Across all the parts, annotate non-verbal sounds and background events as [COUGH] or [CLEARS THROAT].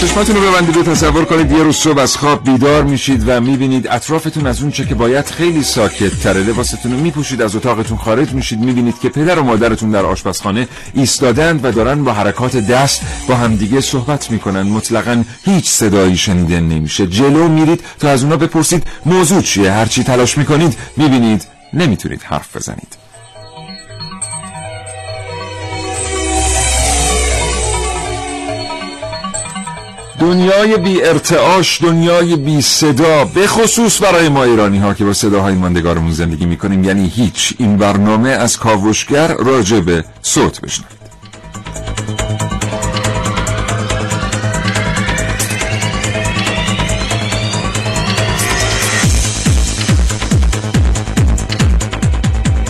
چشماتون رو ببندید و تصور کنید یه روز صبح از خواب بیدار میشید و می‌بینید اطرافتون از اون چه که باید خیلی ساکت تره لباستون رو میپوشید از اتاقتون خارج میشید می‌بینید که پدر و مادرتون در آشپزخانه ایستادند و دارن با حرکات دست با همدیگه صحبت می‌کنن. مطلقا هیچ صدایی شنیده نمیشه. جلو میرید تا از اونا بپرسید موضوع چیه؟ هرچی تلاش می‌کنید می‌بینید نمی‌تونید حرف بزنید. دنیای بی ارتعاش دنیای بی صدا به خصوص برای ما ایرانی ها که با صداهای ماندگارمون زندگی می‌کنیم. یعنی هیچ. این برنامه از کاوشگر راجع به صوت بشنوید.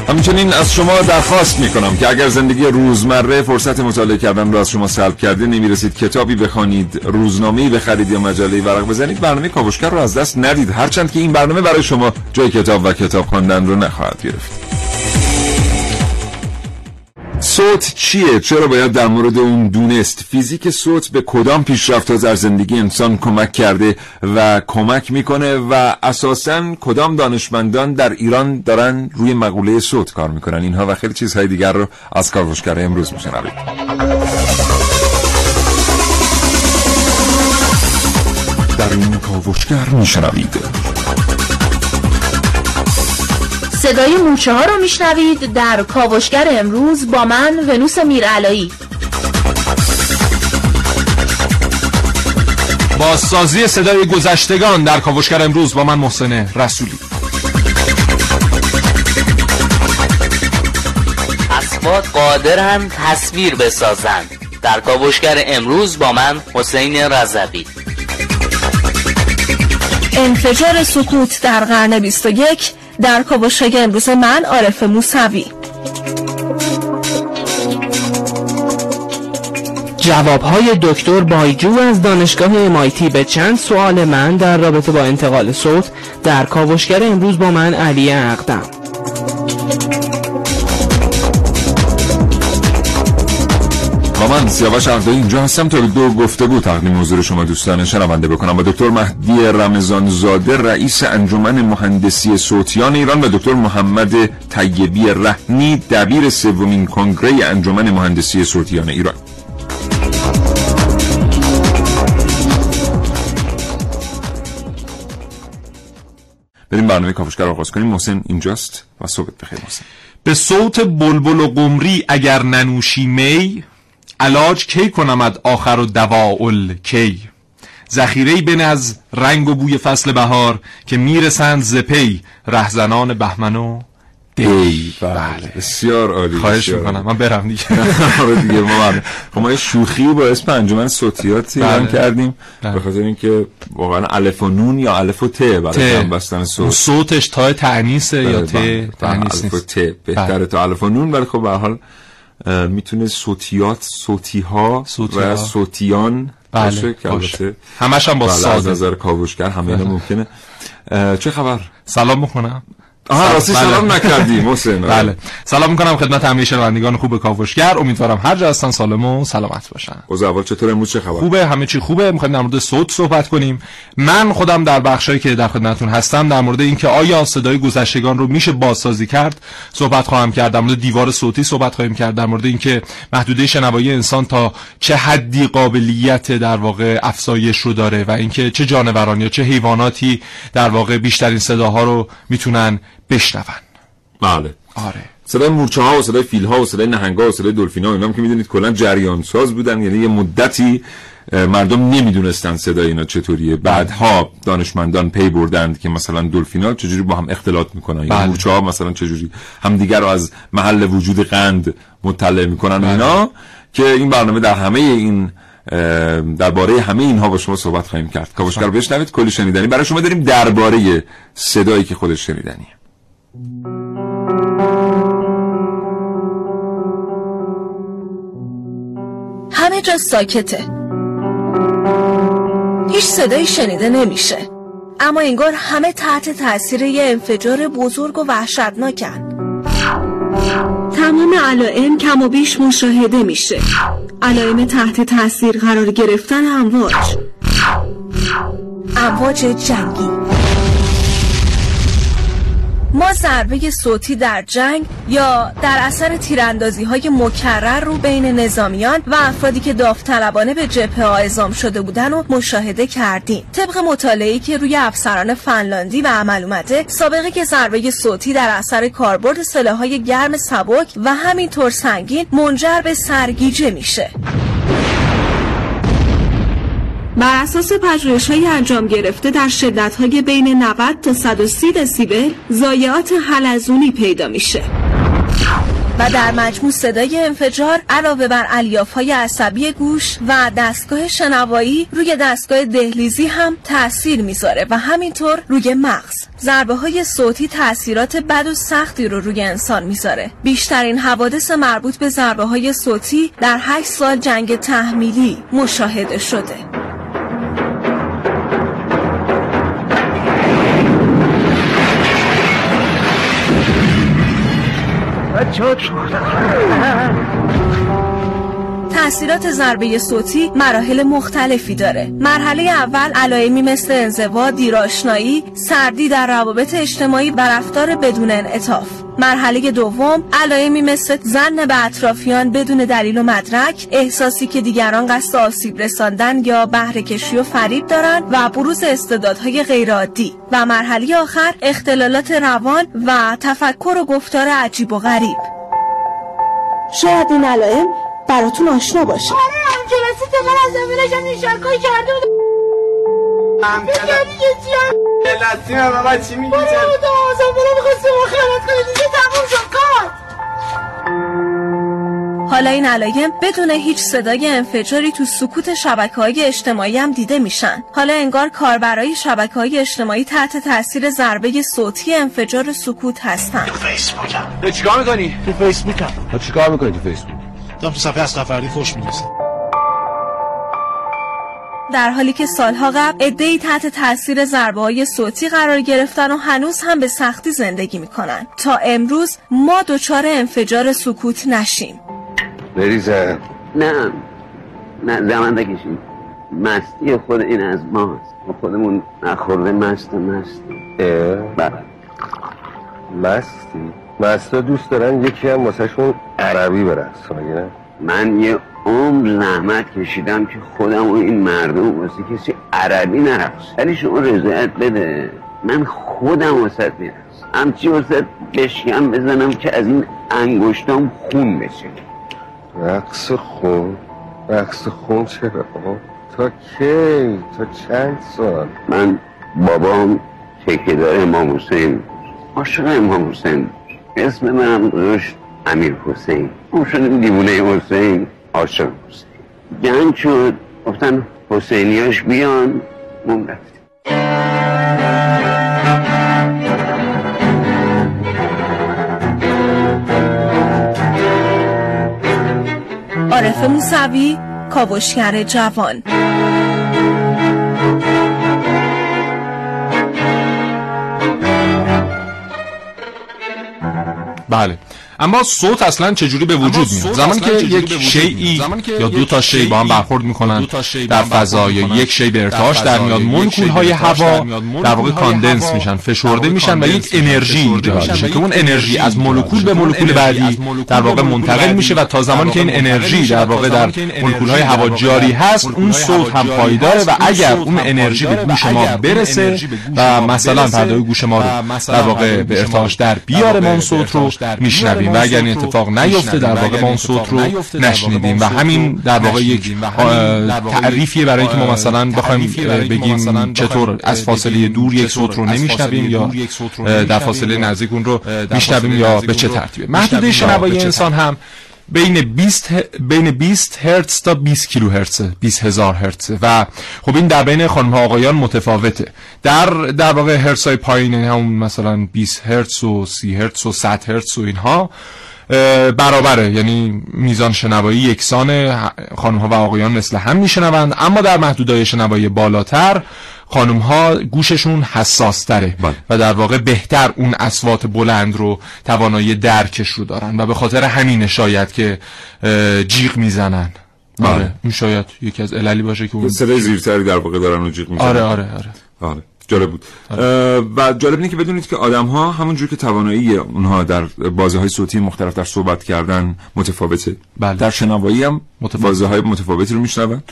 همچنین از شما درخواست می‌کنم که اگر زندگی روزمره فرصت مطالعه کردن را از شما سلب کرده نمی‌رسید کتابی بخوانید روزنامه‌ای بخرید یا مجله ورق بزنید برنامه کاوشگر رو از دست ندید. هرچند که این برنامه برای شما جای کتاب و کتاب خواندن رو نخواهد گرفت. صوت چیه؟ چرا باید در مورد اون دونست؟ فیزیک صوت به کدام پیشرفت در زندگی انسان کمک کرده و کمک می‌کنه و اساسا کدام دانشمندان در ایران دارن روی مقوله صوت کار می‌کنن اینها و خیلی چیزهای دیگر رو از کاوشگر امروز میشنوید در این کاوشگر میشنوید صدای موچه ها رو میشنوید در کاوشگر امروز با من ونوس میرعلایی. بازسازی صدای گذشتگان در کاوشگر امروز با من محسن رسولی. اسبات قادرن تصویر بسازند. در کاوشگر امروز با من حسین رضوی. انفجار سکوت در قرن 21 در کاوشگر امروز من عارف موسوی. جوابهای دکتر بایجو از دانشگاه MIT به چند سوال من در رابطه با انتقال صوت در کاوشگر امروز با من علی اقدم. من سیاوش اردایی اینجا هستم. تا دو گفتگو تقدیم حضور شما دوستان شنونده بکنم با دکتر مهدی رمضان زاده رئیس انجمن مهندسی صوتیان ایران و دکتر محمد طیبی رحمی دبیر سومین کنگره انجمن مهندسی صوتیان ایران. بریم برنامه کافشگر آغاز کنیم. محسن اینجاست و صحبت بخیر محسن. به صوت بلبل و قمری اگر ننوشی می علاج کی کنمد آخر و دواعل کی ذخیره بین از رنگ و بوی فصل بهار که می‌رسند زپی رهزنان بهمن و دی بله بسیار عالی خواهش بسیار می‌کنم من برم دیگه [LAUGHS] آره دیگه ما بله. خب ما یه شوخی با اسم انجمن صوتیاتی بله. هم کردیم بله. به خاطر اینکه واقعا الف و نون یا الف و ت برای. جمع بستن صوت صوتش تا تعنیسه یا بله، ت بله. تعنیس الف و ت بهتره بله. تا الف و نون ولی خب به هر حال می‌تونه صوتیات صوتی ها صوتی‌ها. و صوتیان بله، باشه همش هم با بله، از نظر کاوشگر همه بله. [LAUGHS] ممکنه چه خبر سلام می‌کنم آها راستی بله. سلام نکردی محسن بله. سلام می‌کنم خدمت همه شنوندگان خوب کاوشگر. امیدوارم هر جا هستن سالم و سلامت باشن. اوضاع اول چطور امروز چه خبر؟ خوبه؟ همه چی خوبه؟ می‌خوایم در مورد صوت صحبت کنیم. من خودم در بخشایی که در خدمتتون هستم در مورد اینکه آیا صدای گذشتگان رو میشه بازسازی کرد صحبت خواهم کرد. در مورد دیوار صوتی صحبت خواهیم کرد. در مورد اینکه محدوده شنوایی انسان تا چه حدی قابلیت در واقع افزایش رو داره و اینکه چه جانوران یا چه حیواناتی در واقع بیشترین صداها رو می‌تونن بشنون. بله. آره. صدای مورچه ها و صدای فیل ها و صدای نهنگ ها و صدای دلفین ها اینا هم که می‌دونید کلا جریان ساز بودن یعنی یه مدتی مردم نمی‌دونستن صدای اینا چطوریه. بعدها دانشمندان پی بردند که مثلا دلفینا چجوری با هم اختلاط می‌کنن. یا بله. مورچه ها مثلا چجوری همدیگر رو از محل وجود قند مطلع می‌کنن و اینا که این برنامه در همه این درباره همه اینها با شما صحبت خواهیم کرد. کاوشگر رو بشنوید کلی شنیدنی. برای شما داریم درباره صدایی که خودش شنیدنیه همه جا ساکته. هیچ صدایی شنیده نمیشه. اما انگار همه تحت تاثیر یه انفجار بزرگ و وحشتناکن. تمام علائم کم و بیش مشاهده میشه. علائم تحت تاثیر قرار گرفتن امواج. امواج جنگی. ما ضربه صوتی در جنگ یا در اثر تیراندازی های مکرر رو بین نظامیان و افرادی که داوطلبانه به جبهه اعزام شده بودن و مشاهده کردیم. طبق مطالعه‌ای که روی افسران فنلاندی و عمل اومده سابقه که ضربه صوتی در اثر کاربرد سلاح‌های گرم سبک و همینطور سنگین منجر به سرگیجه میشه. بر اساس پژوهش های انجام گرفته در شدت های بین 90 تا 130 دسیبل ضایعات حلزونی پیدا میشه. و در مجموع صدای انفجار علاوه بر الیاف های عصبی گوش و دستگاه شنوایی روی دستگاه دهلیزی هم تاثیر می‌ذاره و همینطور روی مغز. ضربه های صوتی تاثیرات بد و سختی رو روی انسان می‌ذاره. بیشترین حوادث مربوط به ضربه های صوتی در 8 سال جنگ تحمیلی مشاهده شده. छोड़ تأثیرات ضربه صوتی مراحل مختلفی داره. مرحله اول علائمی مثل انزوا، دیراشنایی، سردی در روابط اجتماعی و رفتار بدون انعطاف. مرحله دوم علائمی مثل زن به اطرافیان بدون دلیل و مدرک احساسی که دیگران قصد آسیب رساندن یا بهره کشی و فریب دارند و بروز استعدادهای غیرعادی. و مرحله آخر اختلالات روان و تفکر و گفتار عجیب و غریب. شاید این علائم براتون آشنا باشه. آره هم جلسه تقل از اولش هم نیشرکای کرده بود هم؟ جلسه هم بابا چی میگی؟ بابا دا آزم برو می‌خواستیم ما کنید دیگه تموم شد کار. حالا این علائم بدون هیچ صدای انفجاری تو سکوت شبکه های اجتماعی هم دیده میشن. حالا انگار کاربرای شبکه های اجتماعی تحت تاثیر ضربه صوتی انفجار سکوت هستن. فیسبوکم. تو چیکار می‌کنی؟ تو فیسبوکم. تو چیکار می‌کنی تو فیسبوک؟ دارم تو صفحه از نفردی خوش می‌رسم در حالی که سالها قبل عدهای تحت تاثیر ضربه های صوتی قرار گرفتن و هنوز هم به سختی زندگی می‌کنن. تا امروز ما دچار انفجار سکوت نشیم. بریزم نه. نه زمان نکشیم مستی خود این از ماست ما خودمون نخورده مست و مست. بله. مستی؟ مستا دوست دارن یکی هم واسه شون عربی نه؟ من یه عمر زحمت کشیدم که خودم و این مردم واسه کسی عربی نرقص ولی شما رضایت بده. من خودم واسه میرقص همچی واسه بشکم بزنم که از این انگشتام خون بشه. رقص خون؟ رقص خون چرا؟ تا کی؟ تا چند سال؟ من بابام داره امام حسین عاشق امام حسین اسم منم گذاشت امیر حسین. اون شدیم دیوونه حسین عاشق حسین. جنگ شد گفتن حسینیاش بیان مون رفتیم. عارف موسوی کاوشگر جوان. بله اما صوت اصلا چجوری به وجود میاد؟ زمانی که یک شیعی یا دو تا شی با هم برخورد می‌کنن در فضا یا یک شی به ارتعاش در میاد. مولکول های هوا در واقع کاندنس میشن فشرده میشن و یک انرژی ایجاد میشه که اون انرژی از مولکول به مولکول بعدی در واقع منتقل میشه و تا زمانی که این انرژی در واقع در مولکول های هوا جاری هست اون صوت هم پایداره و اگر اون انرژی به گوش ما برسه و مثلا پرده گوش ما رو در واقع به ارتعاش در بیاره ما اون صوت رو میشنویم و اگر این اتفاق نیفته در واقع ما اون صوت رو نشنیدیم و همین در واقع یک تعریفیه برای اینکه ما مثلا بخوایم بگیم چطور از فاصله دور یک صوت رو نمیشنویم یا در فاصله نزدیک اون رو میشنویم یا به چه ترتیبه؟ محدوده شنوایی انسان هم بین 20 ه- بین 20 هرتز تا 20 کیلو هرتز 20 هزار هرتز و خب این در بین خانم ها آقایان متفاوته. در در واقع هرتز های پایین همون مثلا 20 هرتز و 30 هرتز و 100 هرتز و اینها برابره. یعنی میزان شنوایی یکسان خانم ها و آقایان مثل هم میشنوند. اما در محدودهای شنوایی بالاتر خانم ها گوششون حساس تره بله. و در واقع بهتر اون اصوات بلند رو توانایی درکش رو دارن. و به خاطر همین شاید که جیغ می‌زنن. بله. آره این شاید یکی از عللی باشه که اون صدای زیرتری در واقع دارن و جیغ می‌زنن. آره آره آره. آره. جالب بود. اه، و جالب اینه که بدونید که آدم ها همونجور که توانایی اونها در بازه های صوتی مختلف در صحبت کردن متفاوته. بله. در شنوایی هم متفاوت. بازه های متفاوتی رو میشنون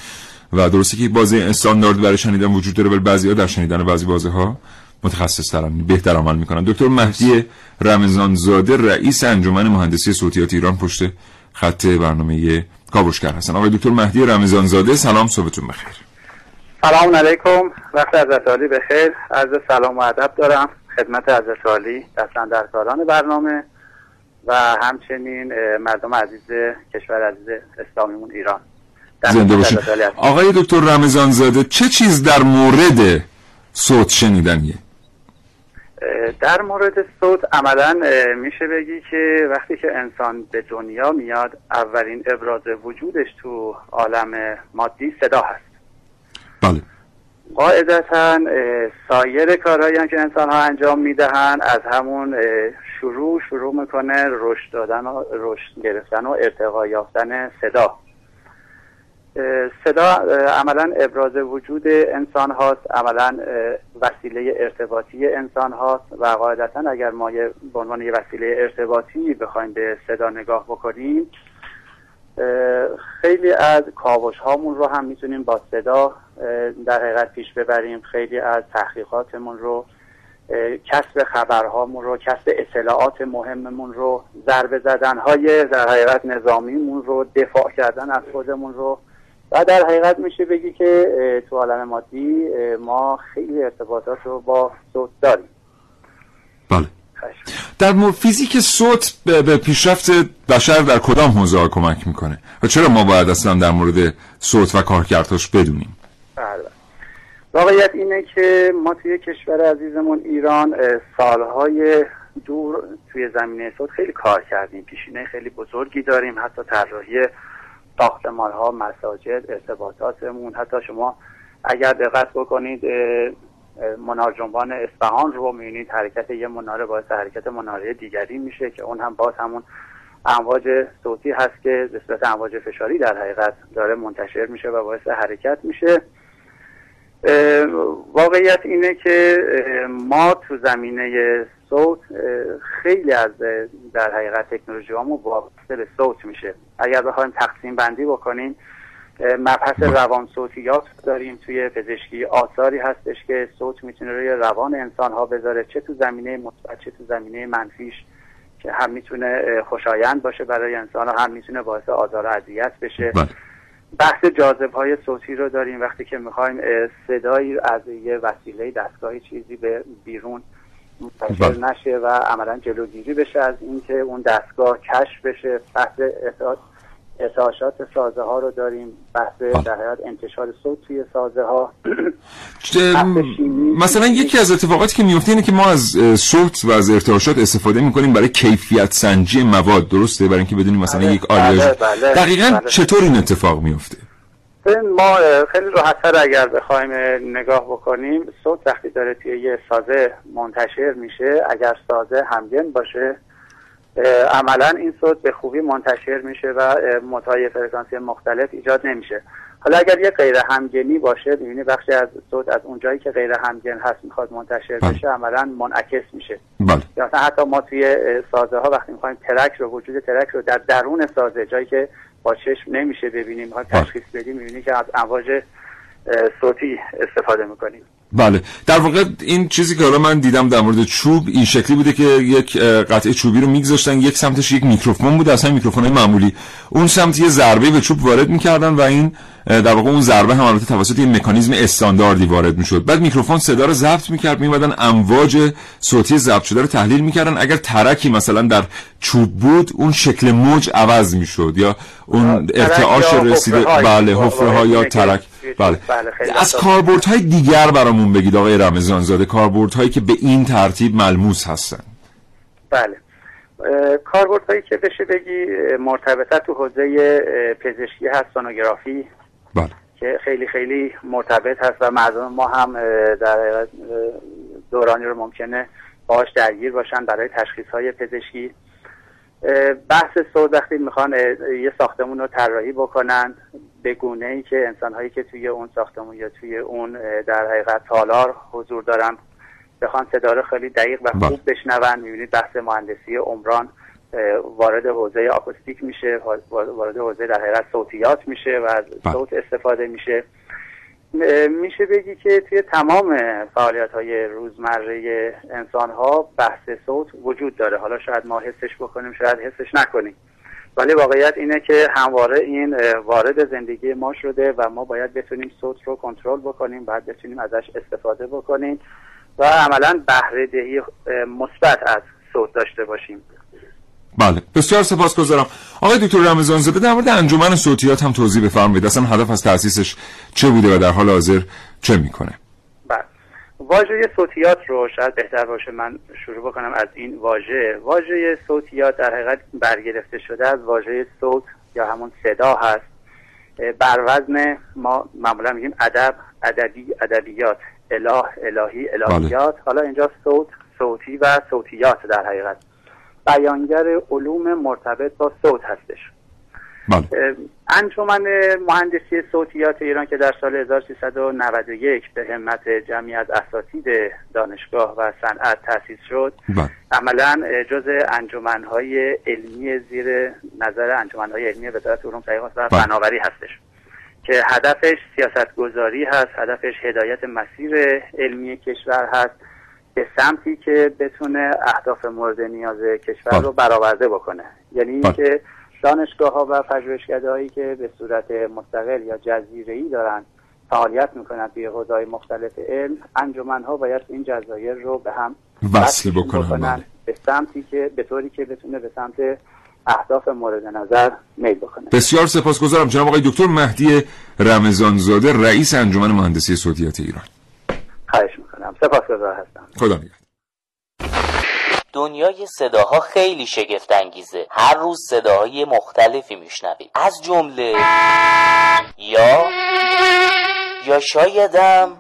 و درسته که بازه استاندارد برای شنیدن وجود داره ولی بعضی ها در شنیدن بعضی بازه ها متخصص ترن بهتر عمل می‌کنن. دکتر مهدی رمضان زاده رئیس انجمن مهندسی صوتیات ایران پشت خط برنامه کاوشگر هستن. آقای دکتر مهدی رمضان زاده سلام صبحتون بخیر. سلام علیکم. وقت حضرت عالی بخیر عرض سلام و ادب دارم. خدمت حضرت عالی دستاندرکاران برنامه و همچنین مردم عزیز کشور عزیز اسلامیمون ایران. در زنده باشید. آقای دکتر رمضان زاده چه چیز در مورد صوت شنیدنیه در مورد صوت عملا میشه بگی که وقتی که انسان به دنیا میاد اولین ابراز وجودش تو عالم مادی صدا هست. بله. قاعدتا سایر کارهایی هم که انسان ها انجام می‌دهند از همون شروع شروع می‌کنه رشد دادن و رشد گرفتن و ارتقا یافتن صدا. صدا عملا ابراز وجود انسان هاست عملا وسیله ارتباطی انسان هاست و قاعدتا اگر ما به عنوان یه وسیله ارتباطی بخوایم به صدا نگاه بکنیم خیلی از کاوش هامون رو هم می‌تونیم با صدا در حقیقت پیش ببریم. خیلی از تحقیقاتمون رو کسب خبرهامون رو کسب اطلاعات مهممون رو ضربه زدن های در حقیقت نظامیمون رو دفاع کردن از خودمون رو. و در حقیقت میشه بگی که تو عالم مادی ما خیلی ارتباطات رو با صوت داریم. بله. در فیزیک صوت به, پیشرفت بشر در کدام حوزه کمک می‌کنه؟ و چرا ما باید اصلا در مورد صوت و کارکردش بدونیم؟ بله. واقعیت اینه که ما توی کشور عزیزمون ایران سالهای دور توی زمینه صوت خیلی کار کردیم. پیشینه خیلی بزرگی داریم. حتی طراحی ساختمان ها مساجد ارتباطاتمون. حتی شما اگر دقت بکنید اه، اه، منار جنبان اصفهان رو می‌بینید حرکت یه مناره باعث حرکت مناره دیگری میشه که اون هم باز همون امواج صوتی هست که به صورت امواج فشاری در حقیقت داره منتشر میشه و باعث حرکت میشه. واقعیت اینه که ما تو زمینه صوت خیلی از در حقیقت تکنولوژی هامون وابسته به صوت میشه. اگر بخوایم تقسیم بندی بکنیم مبحث روان صوتیات داریم توی پزشکی آثاری هستش که صوت می‌تونه روی روان انسان ها بذاره چه تو زمینه مثبت چه تو زمینه منفیش که هم می‌تونه خوشایند باشه برای انسان ها هم می‌تونه باعث آزار و اذیت بشه بله بحث جاذب های صوتی رو داریم وقتی که می‌خوایم صدایی از یه وسیله دستگاهی چیزی به بیرون منتشر بله. نشه و عملا جلوگیری بشه از اینکه اون دستگاه کشف بشه بحث ارتعاشات سازه ها رو داریم. بحث در حقیقت انتشار صوت توی سازه ها مثلا یکی از اتفاقاتی که میفته اینه که ما از صوت و از ارتعاشات استفاده می‌کنیم برای کیفیت سنجی مواد. درسته؟ برای اینکه بدونیم مثلا بله، یک آلیاژ بله، بله، دقیقا بله. چطور این اتفاق میفته؟ ما خیلی راحتتر اگر بخوایم اه، نگاه بکنیم صوت وقتی داره توی یه سازه منتشر میشه اگر سازه همگن باشه عملا این صوت به خوبی منتشر میشه و اه، موتهای فرکانسی مختلف ایجاد نمیشه حالا اگر یه غیر همگنی باشه می‌بینی بخشی از صوت از اونجایی که غیر همگن هست می‌خواد منتشر بله. بشه عملا منعکس میشه بله یا مثلا حتی ما توی سازه ها وقتی می‌خوایم ترک رو وجود ترک رو در درون سازه جایی که با چشم نمیشه ببینیم می‌خوایم بله. تشخیص بدیم می‌بینی که از امواج صوتی استفاده می‌کنیم. بله. در واقع این چیزی که حالا من دیدم در مورد چوب این شکلی بوده که یک قطعه چوبی رو میگذاشتن یک سمتش یک میکروفون بوده اصلا میکروفون های معمولی. اون سمت یه ضربه به چوب وارد می‌کردن و این در واقع اون ضربه هم البته توسط یه مکانیزم استانداردی وارد می‌شد. بعد میکروفون صدا رو ضبط می‌کرد میمدن امواج صوتی ضبط شده رو تحلیل می‌کردن. اگر ترکی مثلا در چوب بود اون شکل موج عوض می‌شد یا اون ارتعاش رسیده بله حفره ها یا ترک. بله, بله از کاربردهای دیگر برامون بگید آقای رمضان زاده کاربردهایی که به این ترتیب ملموس هستن. بله. کاربردهایی که بشه بگی مرتبطه تو حوزه پزشکی هست سونوگرافی. بله. که خیلی خیلی مرتبط هست و مردم ما هم در دورانی رو ممکنه باش درگیر باشن برای تشخیص های پزشکی بحث صوت وقتی می‌خوان یه ساختمون رو طراحی بکنن. به گونه ای که انسان هایی که توی اون ساختمون یا توی اون در حقیقت تالار حضور دارن بخوان صدا رو خیلی دقیق و خوب بشنون. می‌بینید بحث مهندسی عمران وارد حوزه آکوستیک میشه وارد حوزه در حقیقت صوتیات میشه و از بله. صوت استفاده میشه. میشه بگی که توی تمام فعالیت های روزمره انسان ها بحث صوت وجود داره. حالا شاید ما حسش بکنیم شاید حسش نکنیم. ولی واقعیت اینه که همواره این وارد زندگی ما شده و ما باید بتونیم صوت رو کنترل بکنیم بعد بتونیم ازش استفاده بکنیم و عملا بهره دهی مثبت از صوت داشته باشیم. بله بسیار سپاسگزارم آقای دکتر رمضان زاده در مورد انجمن صوتیات هم توضیح بفرمایید. اصلا هدف از تاسیسش چه بوده و در حال حاضر چه می‌کنه؟ واژه صوتیات رو شاید بهتر باشه من شروع بکنم از این واژه. واژه صوتیات در حقیقت برگرفته شده از واژه صوت یا همون صدا هست. بر وزن ما معمولا میگیم ادب ادبی ادبیات. اله الهی الهیات. بله. حالا اینجا صوت صوتی و صوتیات در حقیقت. بیانگر علوم مرتبط با صوت هستش. بله. انجمن مهندسی صوتیات ایران که در سال 1391 به همت جمعی از اساتید دانشگاه و صنعت تأسیس شد بله. عملا جز انجمنهای علمی زیر نظر انجمنهای علمی وزارت علوم تحقیقات و بله. فناوری هستش که هدفش سیاست گذاری هست هدفش هدایت مسیر علمی کشور هست به سمتی که بتونه اهداف مورد نیاز کشور رو برآورده بکنه یعنی اینکه دانشگاه ها و پژوهشکده که به صورت مستقل یا جزیره ای دارن فعالیت می‌کنن توی حوزه‌های مختلف علم انجمن ها باید این جزایر رو به هم وصل بکنن, بله. به سمتی که به طوری که بتونه به سمت اهداف مورد نظر میل بکنه. بسیار سپاسگزارم. جناب آقای دکتر مهدی رمضانزاده رئیس انجمن مهندسی صوتیات ایران. خواهش می‌کنم. سپاسگزار هستم. خدا نگهدار. دنیای صداها خیلی شگفت انگیزه هر روز صداهای مختلفی میشنویم. از جمله یا یا شایدم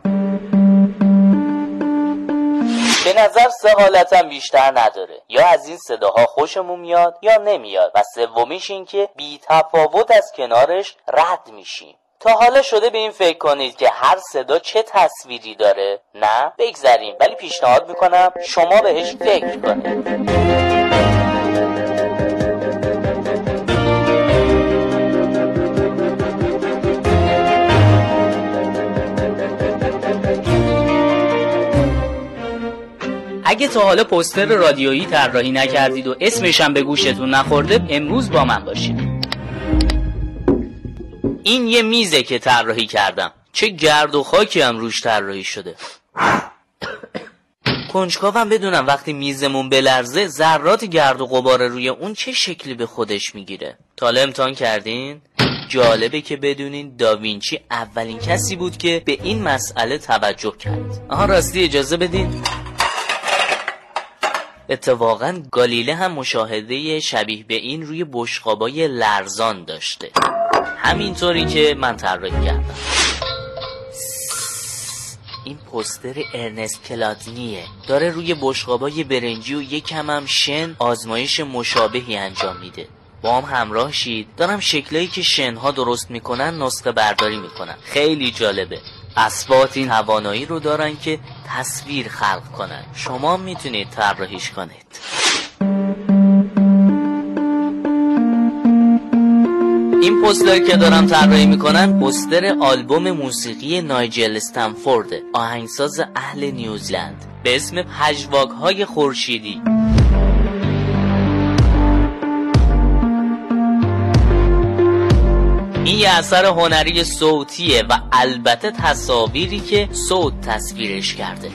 به نظر سه حالتم بیشتر نداره. یا از این صداها خوشمون میاد یا نمیاد. و سومیش این که بی تفاوت از کنارش رد میشیم. تا حالا شده به این فکر کنید که هر صدا چه تصویری داره؟ نه؟ بگذریم ولی پیشنهاد می‌کنم شما بهش فکر کنید. اگه تا حالا پوستر رادیویی طراحی نکردید و اسمش هم به گوشتون نخورده امروز با من باشید. این یه میزه که طراحی کردم. چه گرد و خاکی هم روش طراحی شده. کنجکاوم بدونم وقتی میزمون بلرزه ذرات گرد و غبار روی اون چه شکلی به خودش می‌گیره. تا امتحان کردین؟ جالبه که بدونین داوینچی اولین کسی بود که به این مسئله توجه کرد. آها راستی اجازه بدین؟ اتفاقا گالیله هم مشاهده شبیه به این روی بشقابای لرزان داشته. همینطوری که من طراحی کردم. این پوستر ارنست کلادنیه داره روی بشقابای برنجی و یکم هم شن آزمایش مشابهی انجام میده. با هم همراه شید. دارم شکلایی که شنها درست می‌کنن نسخه برداری می‌کنن. خیلی جالبه. اسبات این توانایی رو دارن که تصویر خلق کنن. شما می‌تونید طراحیش کنید. این پوستر که دارم طراحی می‌کنن پوستر آلبوم موسیقی نایجل استنفورد آهنگساز اهل نیوزلند به اسم پژواک های خورشیدی. این یه اثر هنری صوتیه و البته تصاویری که صوت تصویرش کرده.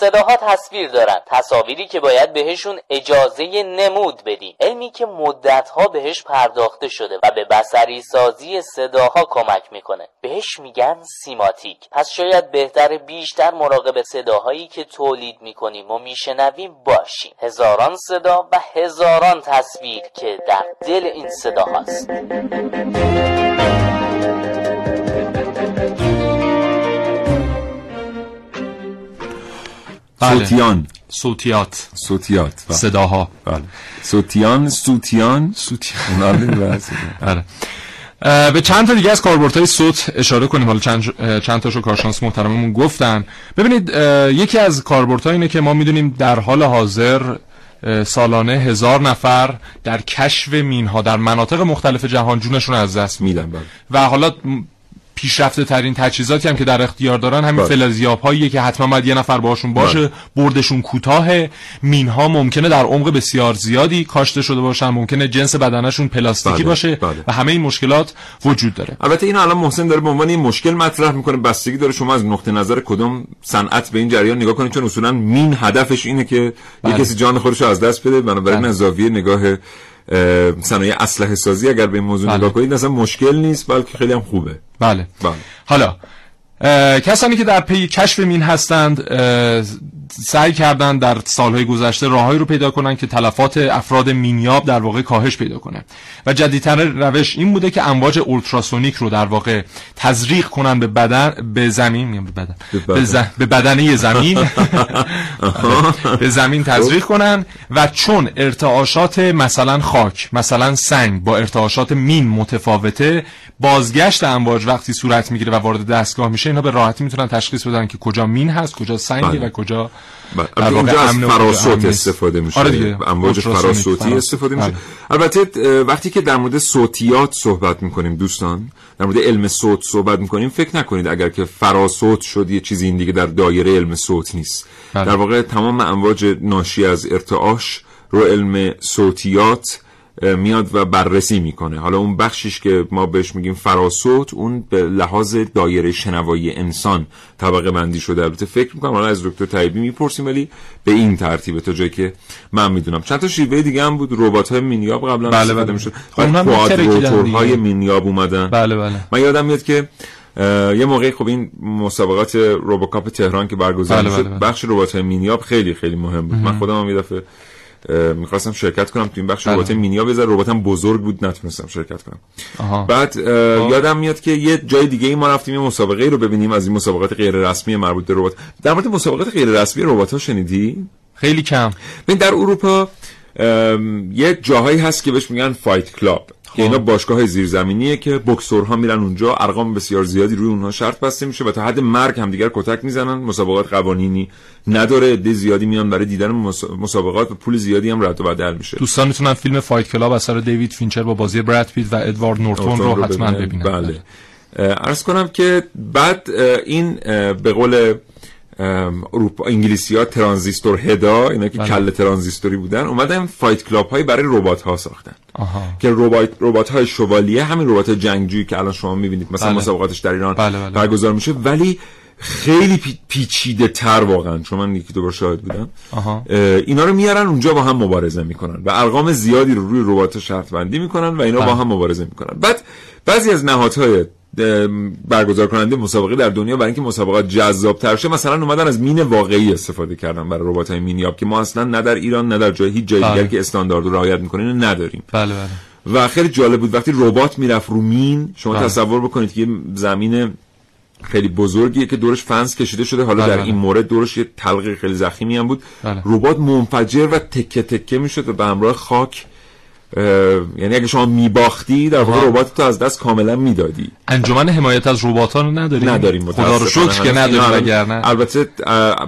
صداها تصویر دارن. تصاویری که باید بهشون اجازه نمود بدیم. علمی که مدتها بهش پرداخته شده و به بسری سازی صداها کمک می‌کنه. بهش میگن سیماتیک. پس شاید بهتر بیشتر مراقب صداهایی که تولید می‌کنیم و میشنویم باشیم. هزاران صدا و هزاران تصویر که در دل این صدا هست بله. صوتیان صوتیات صوتیات بله. صداها. بله. صوتیان صوتیان صوتیان اونا رو بحث آره [LAUGHS] اه، به چند تا دیگه از کاربردهای صوت اشاره کنیم. حالا چند چند تاشو کارشناس محترممون گفتن. ببینید یکی از کاربردها اینه که ما می‌دونیم در حال حاضر سالانه هزار نفر در کشف مینها در مناطق مختلف جهان جونشون از دست میدن. بله. و حالا پیشرفته ترین تجهیزاتی هم که در اختیار دارن همین بله. فلزیاب هاییه که حتما باید یه نفر باشون باشه بله. بردشون کوتاه مین ها ممکنه در عمق بسیار زیادی کاشته شده باشن ممکنه جنس بدنشون پلاستیکی بله، باشه. و همه این مشکلات وجود داره البته این الان محسن داره به عنوان یه مشکل مطرح می‌کنه بستگی داره شما از نقطه نظر کدوم صنعت به این جریان نگاه کنید چون اصولا مین هدفش اینه که. یه کسی جان خودش از دست بده بنابراین. از زاویه نگاه اه، صنایع اسلحه سازی اگر به این موضوع بله. نگاه کنید اصلا مشکل نیست بلکه خیلی هم خوبه. بله. بله. حالا کسانی که در پی کشف مین هستند سعی کردن در سالهای گذشته راههایی رو پیدا کنن که تلفات افراد مینیاب در واقع کاهش پیدا کنه. و جدیدتر روش این بوده که امواج اولتراسونیک رو در واقع تزریق کنن به بدن به زمین میگم به بدن. به بدن. به, ز- به بدنه زمین. [LAUGHS] به زمین تزریق کنن و چون ارتعاشات مثلا خاک مثلا سنگ با ارتعاشات مین متفاوته بازگشت امواج وقتی صورت می‌گیره و وارد دستگاه میشه اینا به راحتی می‌تونن تشخیص بدن که کجا مین هست کجا سنگه بله. و کجا بله. در واقع از فراسوت. استفاده میشه آره دیگه. امواج فراسوتی فراس- استفاده میشه بله. البته وقتی که در مورد صوتیات صحبت می‌کنیم دوستان در مورد علم صوت صحبت می‌کنیم فکر نکنید اگر که فراسوت شد یه چیزی این دیگه در دایره علم صوت نیست بله. در واقع تمام امواج ناشی از ارتعاش رو علم صوتیات میاد و بررسی می‌کنه. حالا اون بخشیش که ما بهش میگیم فراسوت اون به لحاظ دایره شنوایی انسان طبقه بندی شده. البته فکر می‌کنم حالا از دکتر طیبی می‌پرسیم ولی به این ترتیبه تا جایی که من می‌دونم. چند تا شیوه دیگه هم بود. ربات های مینیاب قبلا بله، بله. می‌شد. خب دیگه. مینیاب اومدن. بله بله. من یادم میاد که یه موقعی خب این مسابقات روبوکاپ تهران که برگزار بله، شد بله، بله. بخش ربات های مینیاب خیلی خیلی مهم بود. من خودم هم یه دفعه می‌خواستم شرکت کنم تو این بخش بله. ربات مینیاب یه ذره رباتم بزرگ بود نتونستم شرکت کنم. آها. بعد اه، یادم میاد که یه جای دیگه ای ما رفتیم یه مسابقه ای رو ببینیم از این مسابقات غیر رسمی مربوط به ربات. در مورد مسابقات غیر رسمی ربات ها شنیدی؟ خیلی کم. ببین در اروپا یه جاهایی هست که بهش میگن فایت کلاب. که اینا باشگاه زیرزمینیه که بکسورها میرن اونجا ارقام بسیار زیادی روی اونها شرط بسته میشه و تا حد مرگ هم دیگر کتک می‌زنن. مسابقات قوانینی نداره عده زیادی میان برای دیدن مس- مسابقات و پول زیادی هم رد و بدل میشه. دوستان می‌تونن فیلم Fight Club اثر دیوید فینچر با بازی براد پیت و ادوارد نورتون نورتون رو حتما ببینن. ببینن. بله. اه، عرض کنم که بعد این به قول اروپا انگلیسی ها transistor head ا اینا که بله. کل ترانزیستوری بودن اومدن fight club هایی برای ربات ها ساختن آها که ربات ربات های شوالیه همین ربات جنگجویی که الان شما می‌بینید مثلا بله. مسابقاتش در ایران بله، بله. برگزار میشه ولی خیلی پی- پیچیده تر واقعا چون من یکی دو بار شاهد بودم آها. اینا رو میارن اونجا با هم مبارزه می‌کنن و ارقام زیادی رو روی ربات شرط بندی می‌کنن و اینا بله. با هم مبارزه می‌کنن بعد بعضی از نهادهای برگزار کننده مسابقه در دنیا برای اینکه مسابقات جذاب تر شه مثلا اومدن از مین واقعی استفاده کردن برای ربات های مینیاب که ما اصلا نه در ایران نه در جای هیچ جای بله. دیگر که استاندارد رو رعایت می‌کنه اینو نداریم بله بله و خیلی جالب بود وقتی ربات می‌رفت رو مین شما بله. تصور بکنید که زمین خیلی بزرگیه که دورش فنس کشیده شده حالا بله، در بله. این مورد دورش یه تلقه خیلی زخیمی هم بود بله. ربات منفجر و تکه تکه می‌شد و به همراه خاک یعنی اگه شما میباختی در واقع. ربات تو از دست کاملا می‌دادی انجمن حمایت از ربات ها رو نداریم نداریم خدا رو. شکر که نداریم وگرنه البته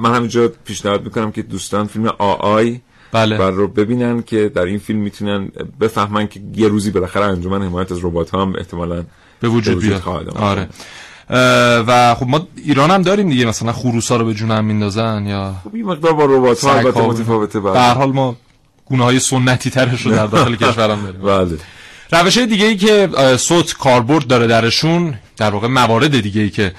من همینجا پیشنهاد می‌کنم که دوستان فیلم آی بله. و رو ببینن که در این فیلم می‌تونن بفهمن که یه روزی بالاخره انجمن حمایت از ربات ها هم احتمالاً به وجود بیاد خواهد آمد. آره و خب ما ایران هم داریم دیگه مثلا خروسا رو به جون هم میندازن یا خب این مقدار با ربات ها البته متفاوته به. هر حال ما گونه های سنتی ترش رو در داخل [LAUGHS] کشورم داریم. بله. روش دیگه ای که صوت کاربرد داره درشون در واقع موارد دیگه ای که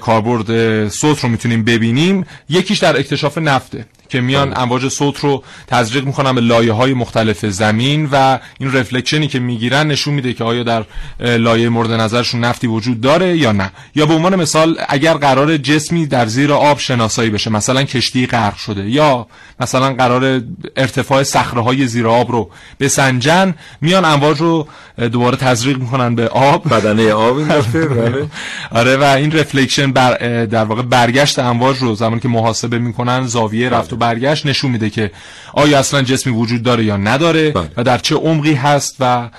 کاربرد صوت رو می‌تونیم ببینیم یکیش در اکتشاف نفته. که میان امواج صوت رو تزریق می‌کنن به لایه های مختلف زمین و این رفلکشنی که می‌گیرن نشون میده که آیا در لایه مورد نظرشون نفتی وجود داره یا نه. یا به عنوان مثال اگر قرار جسمی در زیر آب شناسایی بشه مثلا کشتی غرق شده یا مثلا قرار ارتفاع صخره های زیر آب رو بسنجن میان امواج رو دوباره تزریق می‌کنن به آب. بدنه آب این دفعه [LAUGHS] بله. آره و این رفلکشن بر در واقع برگشت امواج رو زمانی که محاسبه می‌کنن زاویه رفت و برگشت نشون میده که آیا اصلا جسمی وجود داره یا نداره بله. و در چه عمقی هست و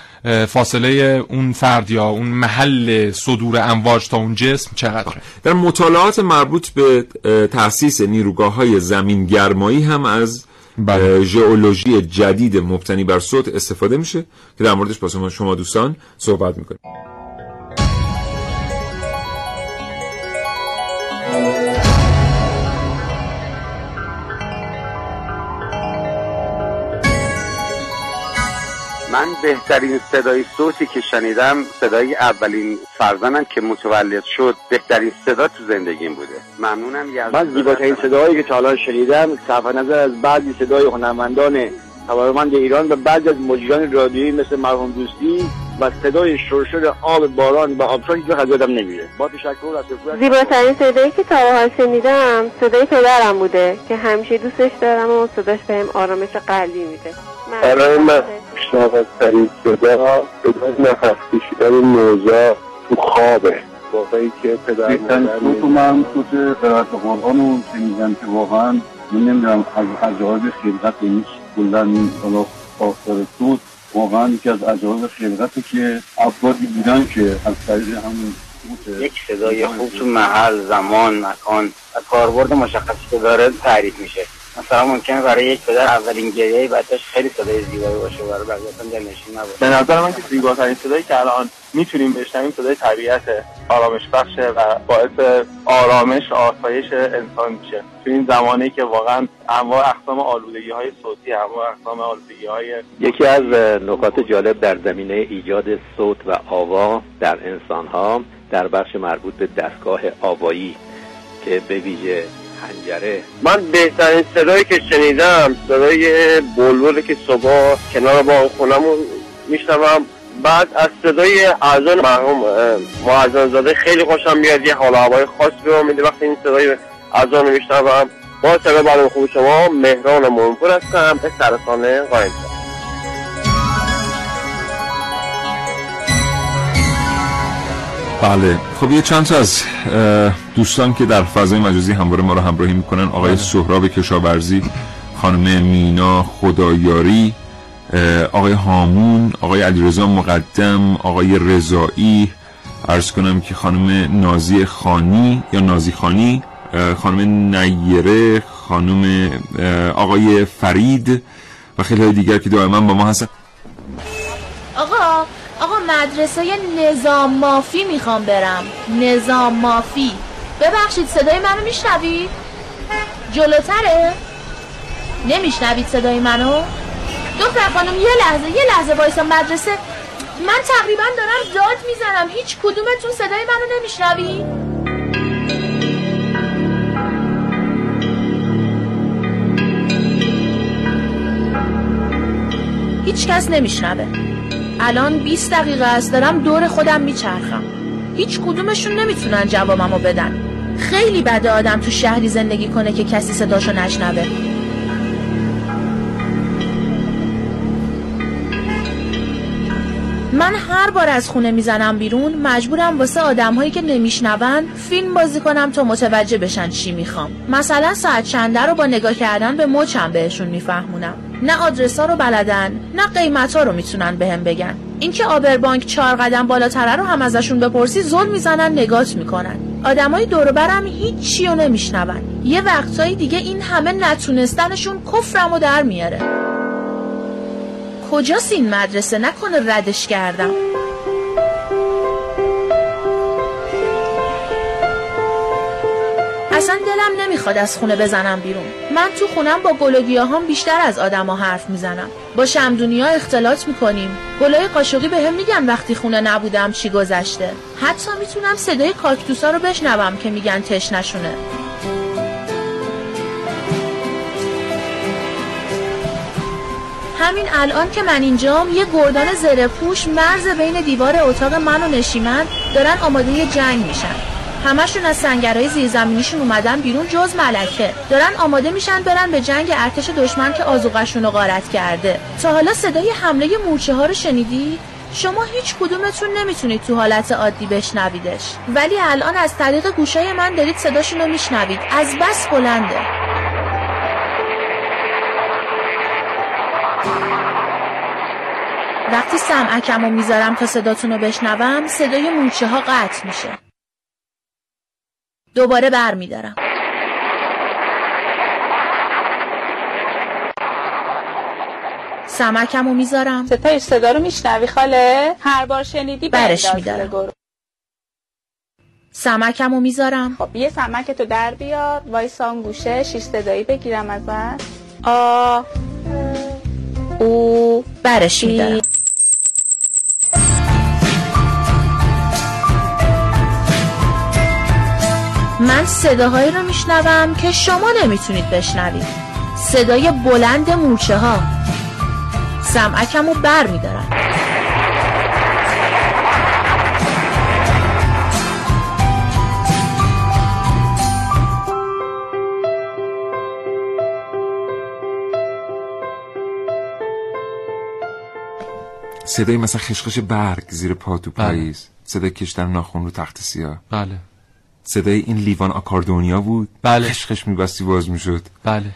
فاصله اون فرد یا اون محل صدور امواج تا اون جسم چقدره در مطالعات مربوط به اه، تأسیس نیروگاه های زمین گرمایی هم از بله. ژئولوژی جدید مبتنی بر صوت استفاده میشه که در موردش با شما دوستان صحبت می‌کنیم من بهترین صدای صوتی که شنیدم صدای اولین فرزندم که متولد شد بهترین صدا تو زندگیم بوده. ممنونم یزدان من زیباترین صداهایی که تا حالا شنیدم صرف نظر از بعضی صدای هنرمندان توانمند ایران و بعضی از مجریان رادیویی مثل مرحوم دوستی و صدای شرشر آب باران و آبشار هیچ وقت از یادم نمیره. با تشکر از زیباترین صدایی که تا حال شنیدم صدای پدرم بوده که همیشه دوستش دارم و صداش بهم آرامش قلبی میده. برای من شناخترین صدا صدای نفس کشیدن نوزا تو خوابه. موقعی که پدر بهترین مادر صوت من صوت قرائت قرآن رو شنیدم که واقعا من نمی‌دونم از عجایب خلقت این کلا حالا ساختار صوت واقعا یکی از عجایب خلقته که افرادی بودن که از طریق همون یک صدای خوب تو محل زمان مکان و کاربرد مشخصی که داره تعریف میشه. مثلا ممکنه برای یک پدر اولین گریه بچهش خیلی صدای زیبایی باشه برای بقیه دلنشین نباشه. به نظر من که زیباترین صدایی که الان می‌تونیم بشنویم صدای طبیعت آرامش بخشه و باعث آرامش و آسایش انسان میشه. تو این زمانی که واقعا انواع اقسام آلودگی های صوتی انواع اقسام آلودگی های یکی از نکات جالب در زمینه ایجاد صوت و آوا در انسان ها در بخش مربوط به دستگاه آوایی که به ویژه حنجره من بهترین صدایی که شنیدم صدای بلبل که صبح کنار با خونمون میشنوم. بعد از صدای اذان مرحوم معظم زاده خیلی خوشم میاد یه حال هوای خاص به میده. وقتی این صدای اذان رو میشنوم با سبب برنامه خوب شما مهران منپور هستم به سرطانه قایم بله. خب یه چند تا از دوستان که در فضای مجازی همواره ما رو همراهی می‌کنن. آقای سهراب کشاورزی خانم مینا خدایاری آقای هامون آقای علیرضا مقدم آقای رضایی. عرض کنم که خانم نازی خانی یا نازی خانی خانم نیره خانم آقای فرید و خیلی های دیگر که دائما با ما هستن. مدرسه نظام مافی می‌خوام برم. نظام مافی. ببخشید صدای منو میشنوید؟ جلوتره؟ نمیشنوید صدای منو؟ دختر خانم یه لحظه یه لحظه وایسا مدرسه. من تقریبا دارم داد می‌زنم. هیچ کدومتون صدای منو نمیشنوید؟ هیچ کس نمیشنوه. الان 20 دقیقه است دارم دور خودم میچرخم. هیچ کدومشون نمی‌تونن جوابمو بدن. خیلی بده آدم تو شهری زندگی کنه که کسی صداشو نشنوه. من هر بار از خونه می‌زنم بیرون مجبورم واسه آدمهایی که نمیشنون فیلم بازی کنم تا متوجه بشن چی می‌خوام. مثلا ساعت چنده رو با نگاه کردن به مچم بهشون میفهمونم. نه آدرسا رو بلدن نه قیمتا رو می‌تونن بهم بگن. اینکه آبربانک چهار قدم بالاتره رو هم ازشون بپرسی زل می‌زنن نگات می‌کنن. آدمای دور برم هیچی رو نمیشنون. یه وقتایی دیگه این همه نتونستنشون کفرمو در میاره. کجاست این مدرسه؟ نکنه ردش کردم. اصلا دلم نمی‌خواد از خونه بزنم بیرون. من تو خونم با گل و بیشتر از آدما حرف می‌زنم. با شمدونی ها اختلاط می‌کنیم. گلای قاشقی به هم میگن وقتی خونه نبودم چی گذشته. حتی می‌تونم صدای کاکتوسا رو بشنوم که میگن تشنشونه همین الان که من اینجام یه گردان زره پوش مرز بین دیوار اتاق من و نشیمن دارن آماده جنگ میشن. همشون از سنگرهای زیرزمینیشون اومدن بیرون جز ملکه. دارن آماده میشن برن به جنگ ارتش دشمن که آزوقشون رو غارت کرده. تا حالا صدای حمله مورچه ها رو شنیدی؟ شما هیچ کدومتون نمی‌تونید تو حالت عادی بشنویدش. ولی الان از طریق گوشای من دارید صداشون رو میشنوید. از بس بلنده. وقتی سمعکم رو می‌ذارم تا صداتون رو بشنوم صدای مورچه ها قطع میشه. دوباره بر میدارم سمکم رو می‌ذارم. ستای صدا رو میشنوی خاله؟ هر بار شنیدی برش می‌دارم. سمکم رو می‌ذارم. خب یه سمک تو در بیار. وایسان گوشه شیش صدایی بگیرم ازت. آ او برش میدارم. من صداهایی رو میشنوم که شما نمی‌تونید بشنوید. صدای بلند مورچه ها سمعکم رو بر میدارم صدای مثلا خشخش برگ زیر پا تو پاییز. صدای کشتن ناخون رو تخت سیاه. بله. صدای این لیوان آکاردونیا بود؟ بله. خشخش میبستی باز می‌شد. بله.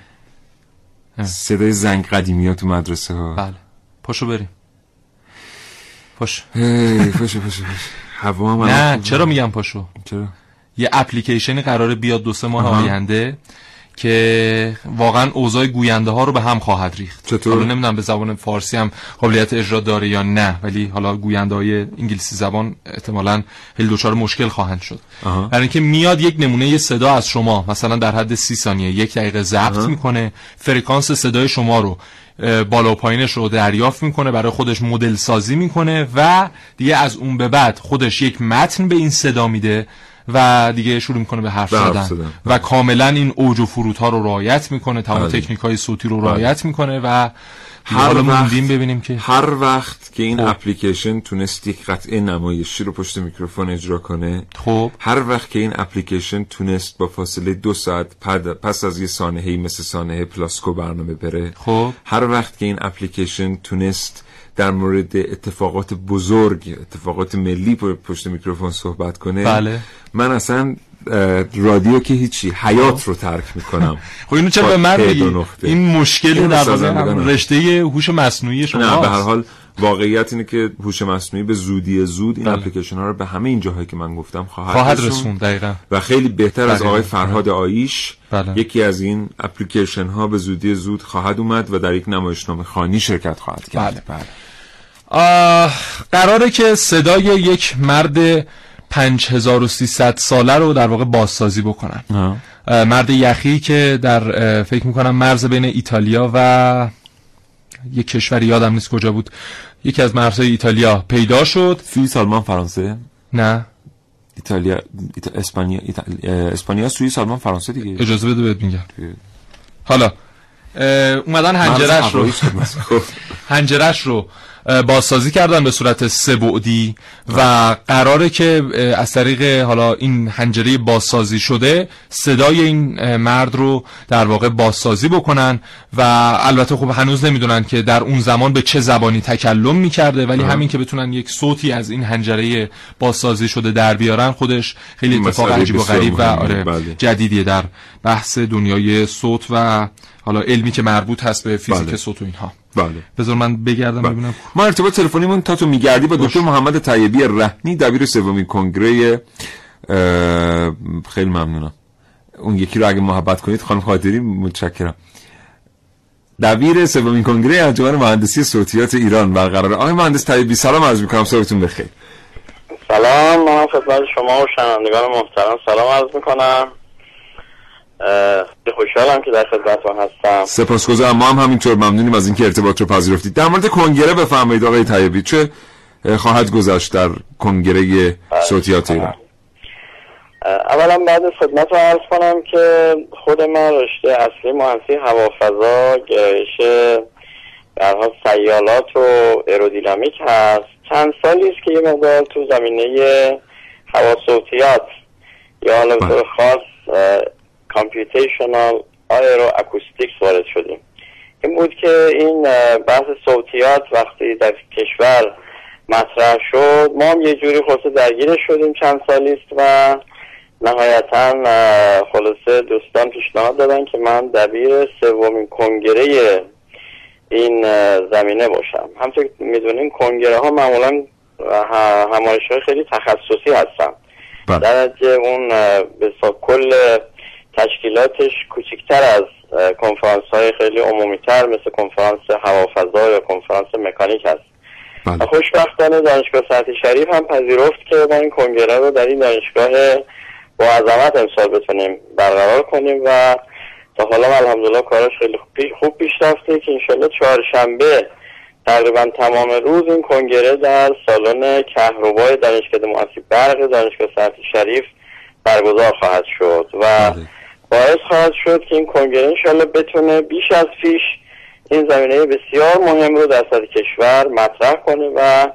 صدای زنگ قدیمی ها تو مدرسه ها بله. پاشو بریم. پاش پاشو پاشو پاشو. هوا هم نه. چرا میگم پاشو؟ چرا؟ یه اپلیکیشنی قراره بیاد دو سه ماه. آینده. که واقعا اوضاع گوینده ها رو به هم خواهد ریخت چطور؟ حالا نمی‌دونم به زبان فارسی هم قابلیت اجرا داره یا نه ولی حالا گوینده های انگلیسی زبان احتمالا خیلی دچار مشکل خواهند شد. برای اینکه میاد یک نمونه یه صدا از شما مثلا در حد سی ثانیه یک دقیقه ضبط. می‌کنه فرکانس صدای شما رو بالا و پایینش رو دریافت می‌کنه برای خودش مدل سازی می‌کنه و دیگه از اون به بعد خودش یک متن به این صدا میده و دیگه شروع می‌کنه به حرف زدن. و کاملا این اوج و فرودها رو رعایت می‌کنه تمام بله. تکنیک های صوتی رو بله. رعایت می‌کنه و هر وقت- ببینیم که هر وقت که این خب. اپلیکیشن تونست یک قطعه نمایشی رو پشت میکروفون اجرا کنه خب هر وقت که این اپلیکیشن تونست با فاصله دو ساعت پد- پس از یه سانحه‌ای مثل سانحه پلاسکو برنامه بره خب هر وقت که این اپلیکیشن تونست در مورد اتفاقات بزرگ اتفاقات ملی پشت میکروفون صحبت کنه بله. من اصلا رادیو که هیچی حیات رو ترک می‌کنم [LAUGHS] خب اینو چرا به من میگی. این مشکل در. رشته هوش مصنوعی شما نه به هر حال واقعیت اینه که هوش مصنوعی به زودی زود این بله. اپلیکیشن ها رو به همه این جاهایی که من گفتم خواهد, خواهد. رسوند دقیقا و خیلی بهتر از دقیقاً. آقای فرهاد آیش بله. یکی از این اپلیکیشن ها به زودی زود خواهد اومد و در یک نمایشنامه خانی شرکت خواهد کرد بله. آه، قراره که صدای یک مرد 5300 ساله رو در واقع بازسازی بکنن. آه. مرد یخی که در فکر می‌کنم مرز بین ایتالیا و یک کشوری یادم نیست کجا بود. یکی از مرزهای ایتالیا پیدا شد. سوئیس آلمان فرانسه؟ نه. ایتالیا ایتا... اسپانیا اسپانیا سوئیس آلمان فرانسه دیگه. اجازه بده بهت میگم. حالا اومدن هنجرش رو. [LAUGHS] هنجرش رو. بازسازی کردن به صورت سه بعدی و قراره که از طریق حالا این هنجره بازسازی شده صدای این مرد رو در واقع بازسازی بکنن و البته خب هنوز نمی‌دونن که در اون زمان به چه زبانی تکلم می‌کرده ولی آه. همین که بتونن یک صوتی از این هنجره بازسازی شده در بیارن خودش خیلی اتفاق عجیب و غریب و آره بله. جدیدیه در بحث دنیای صوت و حالا علمی که مربوط هست به فیزیک بله. صوت و اینها بله. بذار من بگردم ببینم. ما ارتباط تلفنیمون تا تو میگردی با دکتر محمد طیبی رهنی دبیر سومین کنگره اه، خیلی ممنونم. اون یکی رو اگه محبت کنید خانم خاطری متشکرم. دبیر سومین کنگره انجمن مهندسی صوتیات ایران برقرار. آقای مهندس طیبی سلام عرض می‌کنم. صبحتون بخیر. سلام من خدمت شما و شنوندگان محترم. سلام عرض می‌کنم. خوشحالم که در خدمتتون هستم. سپاسگزارم. ما هم همینطور ممنونیم از اینکه ارتباط رو پذیرفتید. در مورد کنگره بفرمایید آقای طیبی. چه اه، خواهد گذشت در کنگره صوتیات ایران؟ اولا بعد خدمتتون عرض کنم که خود من رشته اصلی مهندسی هوافضا گرایش در حال سیالات و آیرودینامیک هست. چند سالی است که یه مقدار تو زمینه هواصوتیات. یا حالا طور خاص computational aeroacoustics وارد شدیم. این بود که این بحث صوتیات وقتی در کشور مطرح شد ما هم یه جوری خلاصه درگیر شدیم چند سالی است و نهایتا خلاصه دوستان پیشنهاد دادن که من دبیر سومین کنگره این زمینه باشم. همطور که می‌دونین کنگره ها معمولا همایش های خیلی تخصصی هستن. درجه اون اه، به کل تشکیلاتش کوچکتر از کنفرانس های خیلی عمومی تر مثل کنفرانس هوافضا یا کنفرانس مکانیک هست. و خوشبختانه دانشگاه سطح شریف هم پذیرفت که ما این کنگره رو در این دانشگاه با عظمت امسال بتونیم برقرار کنیم و تا حالا الحمدلله کارش خیلی خوب پی- خوب پیش رفته که انشالله چهارشنبه تقریبا تمام روز این کنگره در سالن کهربای دانشکده مؤسسه برق دانشگاه سطح شریف برگزار خواهد شد. و باعث خواهد شد که این کنگره انشالله بتونه بیش از پیش این زمینه بسیار مهم رو در سطح کشور مطرح کنه و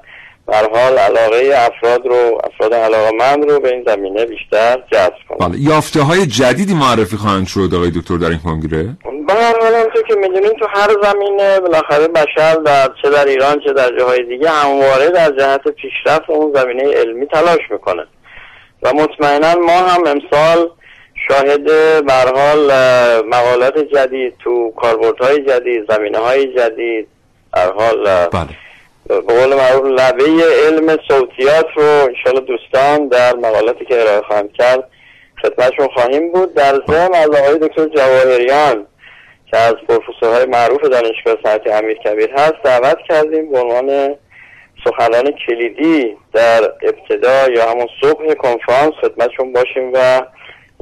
بر حال علاقه افراد رو افراد علاقمند رو به این زمینه بیشتر جذب کنه. بله یافته های جدیدی معرفی خواهند شد آقای دکتر در این کنگره؟ حال همونطور که می‌دونین تو هر زمینه بالاخره بشر در چه در ایران چه در جاهای دیگه همواره در جهت پیشرفت اون زمینه علمی تلاش می‌کنه. و مطمئنا ما هم امسال شاهد حال مقالات جدید تو کاربردهای جدید زمینه های جدید در حال اه، به قول معروف لبه علم صوتیات رو انشالله دوستان در مقالاتی که ارائه خواهم کرد خدمتشون خواهیم بود. در ضمن از آقای دکتر جواهریان که از پروفسورهای معروف دانشگاه صنعتی امیر کبیر هست دعوت کردیم به عنوان سخنان کلیدی در ابتدا یا همون صبح کنفرانس خدمتشون باشیم و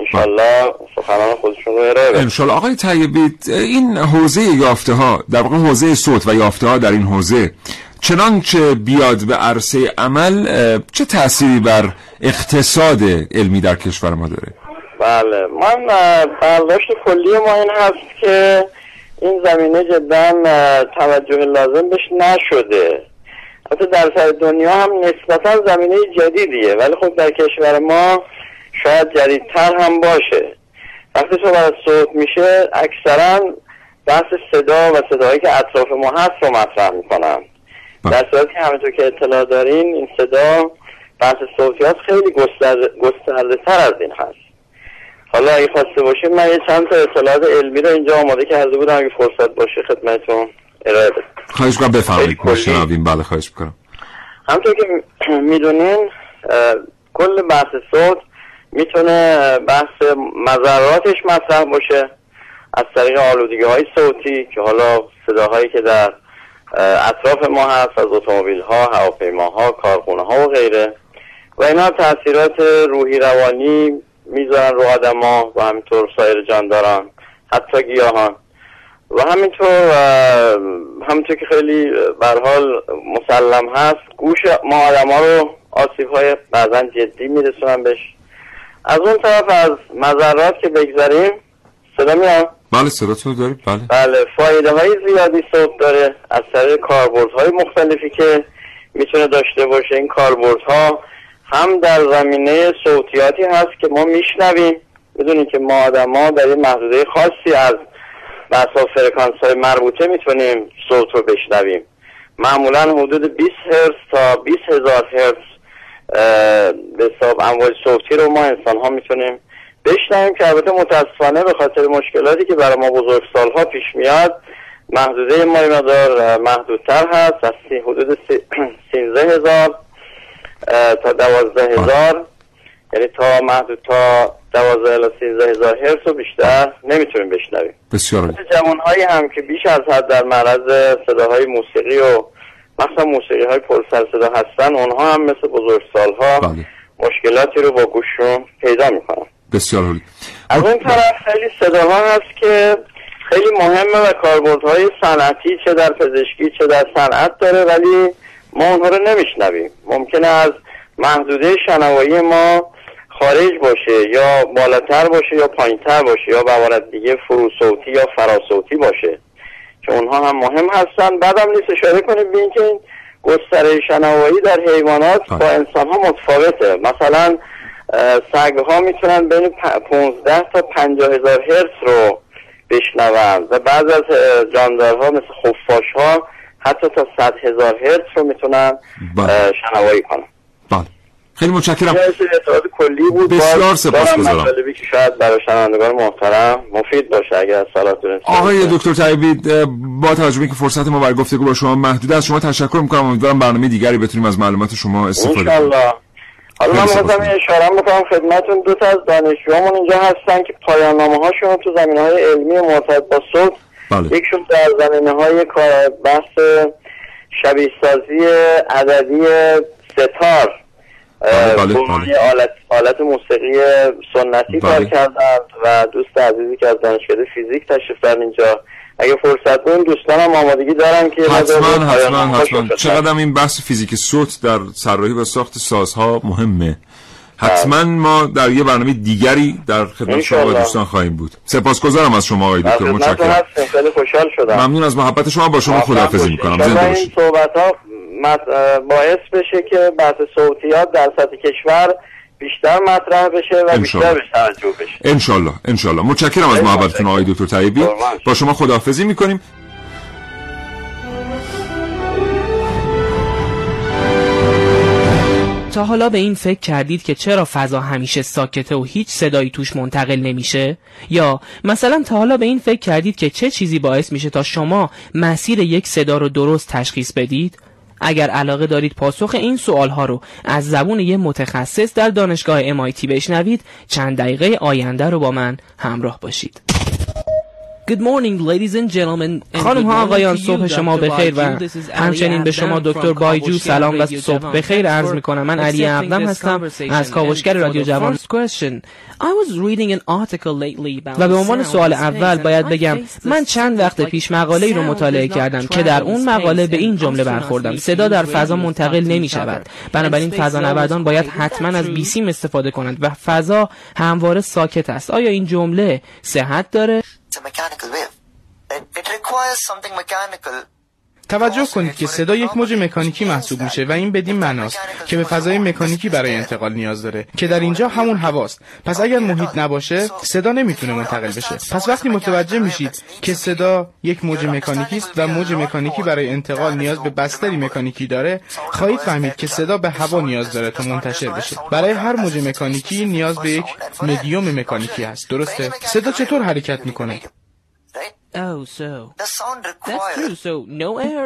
انشالله سخنان خودشون رو ارائه انشالله آقای طیبی این حوزه یافته ها در واقع حوزه صوت و یافته ها در این حوزه چنانچه بیاد به عرصه عمل چه تأثیری بر اقتصاد علمی در کشور ما داره؟ بله. من برداشت کلی ما این هست که این زمینه جدا توجه لازم بهش نشده. حتی در سر دنیا هم نسبتا زمینه جدیدیه. ولی خب در کشور ما شاید جدیدتر هم باشه. وقتی صحبت از صوت میشه اکثرا بحث صدا و صداهایی که اطراف ما هست رو مطرح می‌کنن. در صورتی که همونطور که اطلاع دارین این صدا بحث صوتیات خیلی گسترده تر از این هست. حالا اگه خواسته باشیم من یه چند تا اطلاعات علمی رو اینجا آماده کرده بودم اگه فرصت باشه خدمتتون ارائه بدم. خواهش کنم بفرمایید. ما شنویم بله خواهش می‌کنم. همطور که می‌دونین کل بحث صوت می‌تونه بحث مذراتش مطرح باشه. از طریق آلودگی های صوتی که حالا صداهایی که در اطراف ما هست از اتومبیل ها هواپیماها کارخونه ها و غیره. و اینا تاثیرات روحی روانی می‌ذارن رو آدما و همینطور سایر جانداران حتی گیاهان. و همینطور همینطور که خیلی حال مسلم هست گوش ما آدم ها رو آسیب های بعضا جدی میرسونن بهش. از اون طرف از مذرات که بگذاریم صدا میاد؟ بله صداتون دارید؟ بله. بله فایده های زیادی صوت داره از طریق کاربردهای مختلفی که می‌تونه داشته باشه. این کاربردها هم در زمینه صوتیاتی هست که ما میشنویم. می‌دونیم که ما آدم ها در این محدوده خاصی از بسا فرکانس های مربوطه می‌تونیم صوت رو بشنویم. معمولا حدود 20 هرتز تا 20 هزار هرتز به حساب امواج صوتی رو ما انسان ها می‌تونیم بشنویم که البته متاسفانه به خاطر مشکلاتی که برای ما بزرگ سالها پیش میاد محدوده ما مقدار محدودتر هست. از سی- حدود سینزه [CLEARS THROAT] هزار تا دوازده هزار. یعنی تا محدود تا دوازده الی سینزه هزار هرتز و بیشتر نمی‌تونیم بشنویم. بسیار. جوان هایی هم که بیش از حد در معرض صداهای موسیقی و مثلا موسیقی های پرسر صدا هستن اونها هم مثل بزرگسال ها بله. مشکلاتی رو با گوششون پیدا می‌کنن. بسیار عالی. از اون طرف خیلی صداها هست که خیلی مهمه و کاربردهای صنعتی چه در پزشکی چه در صنعت داره ولی ما اونها رو نمیشنویم. ممکنه از محدوده شنوایی ما خارج باشه یا بالاتر باشه یا پایینتر باشه یا به عبارت دیگه فرو صوتی یا فرا صوتی باشه. که اونها هم مهم هستن. بعدم نیست اشاره کنیم به اینکه این گستره شنوایی در حیوانات با انسان ها متفاوته. مثلا سگ ها می‌تونن بین پ- 15 تا 50 هزار هرتز رو بشنون و بعض از جاندارها مثل خفاش ها حتی تا 100 هزار هرتز رو می‌تونن اه، شنوایی کنن. خیلی متشکرم. اطلاعات کلی بود بسیار سپاسگزارم. مطالبی که شاید برای شنوندگان محترم مفید باشه اگر از سالاتون آقای دکتر طیبی اه، با توجه اینکه فرصت ما برای گفتگو با شما محدود است شما تشکر می‌کنم. امیدوارم برنامه دیگری بتونیم از معلومات شما استفاده کنیم. حالا من می‌خواستم یه اشاره بکنم خدمتون دو تا از دانشجوامون اینجا هستن که پایان نامه هاشون تو زمینه های علمی مرتبط با صوت بله. یکشون در زمینه های کار بحث شبیه سازی عددی ستار. آلت, آلت موسیقی سنتی کار بله. کردن و دوست عزیزی که از دانشکده فیزیک تشریف دارن اینجا. اگه فرصت بود دوستان هم آمادگی دارن که حتما حتما حتما. چقدر این بحث فیزیک صوت در طراحی و ساخت سازها مهمه. حتما ما در یه برنامه دیگری در خدمت شما و. دوستان خواهیم بود. سپاسگزارم از شما آقای دکتر. متشکرم. خیلی خوشحال شدم. ممنون از محبت شما. با شما خداحافظی. می‌کنم. زنده باشید. صحبت ها باعث بشه که بحث صوتیات در سطح کشور بیشتر مطرح بشه و بیشتر انشالله. بهش توجه بشه انشالله انشالله متشکرم از محبتتون آقای دکتر طیبی با شما خداحافظی می‌کنیم تا حالا به این فکر کردید که چرا فضا همیشه ساکته و هیچ صدایی توش منتقل نمیشه؟ یا مثلا تا حالا به این فکر کردید که چه چیزی باعث میشه تا شما مسیر یک صدا رو درست تشخیص بدید؟ اگر علاقه دارید پاسخ این سوال ها رو از زبون یه متخصص در دانشگاه MIT بشنوید چند دقیقه آینده رو با من همراه باشید. Good morning, ladies and gentlemen. خانم ها آقایان صبح شما بخیر و همچنین به شما دکتر بایجو سلام و صبح بخیر عرض می کنم من علی اقدم هستم. از کاوشگر رادیو جوان. و به عنوان سوال اول باید بگم من چند وقت پیش مقاله ای رو مطالعه کردم که در اون مقاله به این جمله برخوردم. صدا در فضا منتقل نمی شود. بنابراین فضانوردان باید حتما از بیسیم استفاده کنند و فضا همواره ساکت است. آیا این جمله صحت داره؟ A mechanical wave. It, it requires something mechanical توجه کنید که صدا یک موج مکانیکی محسوب میشه و این بدین معناست که به فضای مکانیکی برای انتقال نیاز داره که در اینجا همون هواست. پس اگر محیط نباشه صدا نمی‌تونه منتقل بشه. پس وقتی متوجه میشید که صدا یک موج مکانیکی است و موج مکانیکی برای انتقال نیاز به بستری مکانیکی داره خواهید فهمید که صدا به هوا نیاز داره تا منتشر بشه. برای هر موج مکانیکی نیاز به یک مدیوم مکانیکی هست. درسته؟ صدا چطور حرکت می‌کنه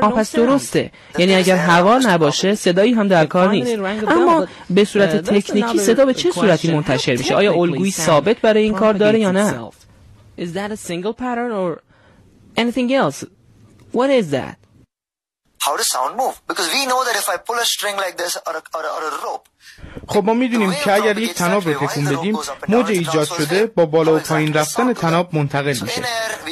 آن پس درسته. یعنی اگر هوا نباشه صدایی هم در کار نیست. اما به صورت تکنیکی صدا به چه صورتی منتشر میشه؟ آیا الگوی ثابت برای این کار داره یا نه؟ How does sound move? Because we know that if I pull a string like this or a, or a, or a rope, خب ما می‌دونیم که اگر یک تناب رو تکون بدیم موج ایجاد شده با بالا و پایین رفتن تناب منتقل میشه.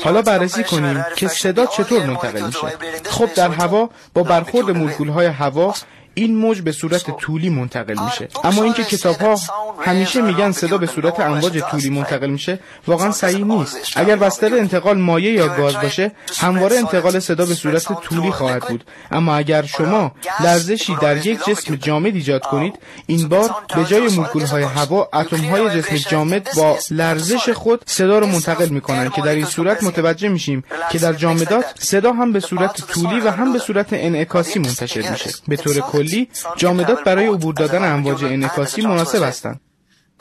حالا بررسی کنیم که صدا چطور منتقل میشه. خب در هوا با برخورد مولکول های هوا این موج به صورت طولی منتقل میشه. اما اینکه کتاب ها همیشه میگن صدا به صورت امواج طولی منتقل میشه واقعا صحیح نیست. اگر بستر انتقال مایع یا گاز باشه همواره انتقال صدا به صورت طولی خواهد بود. اما اگر شما لرزشی در یک جسم جامد ایجاد کنید این بار به جای مولکول های هوا اتم های جسم جامد با لرزش خود صدا رو منتقل می‌کنن که در این صورت متوجه میشیم که در جامدات صدا هم به صورت طولی و هم به صورت انعکاسی منتشر میشه به طور کلی جامدات برای عبور دادن امواج انعکاسی مناسب هستند.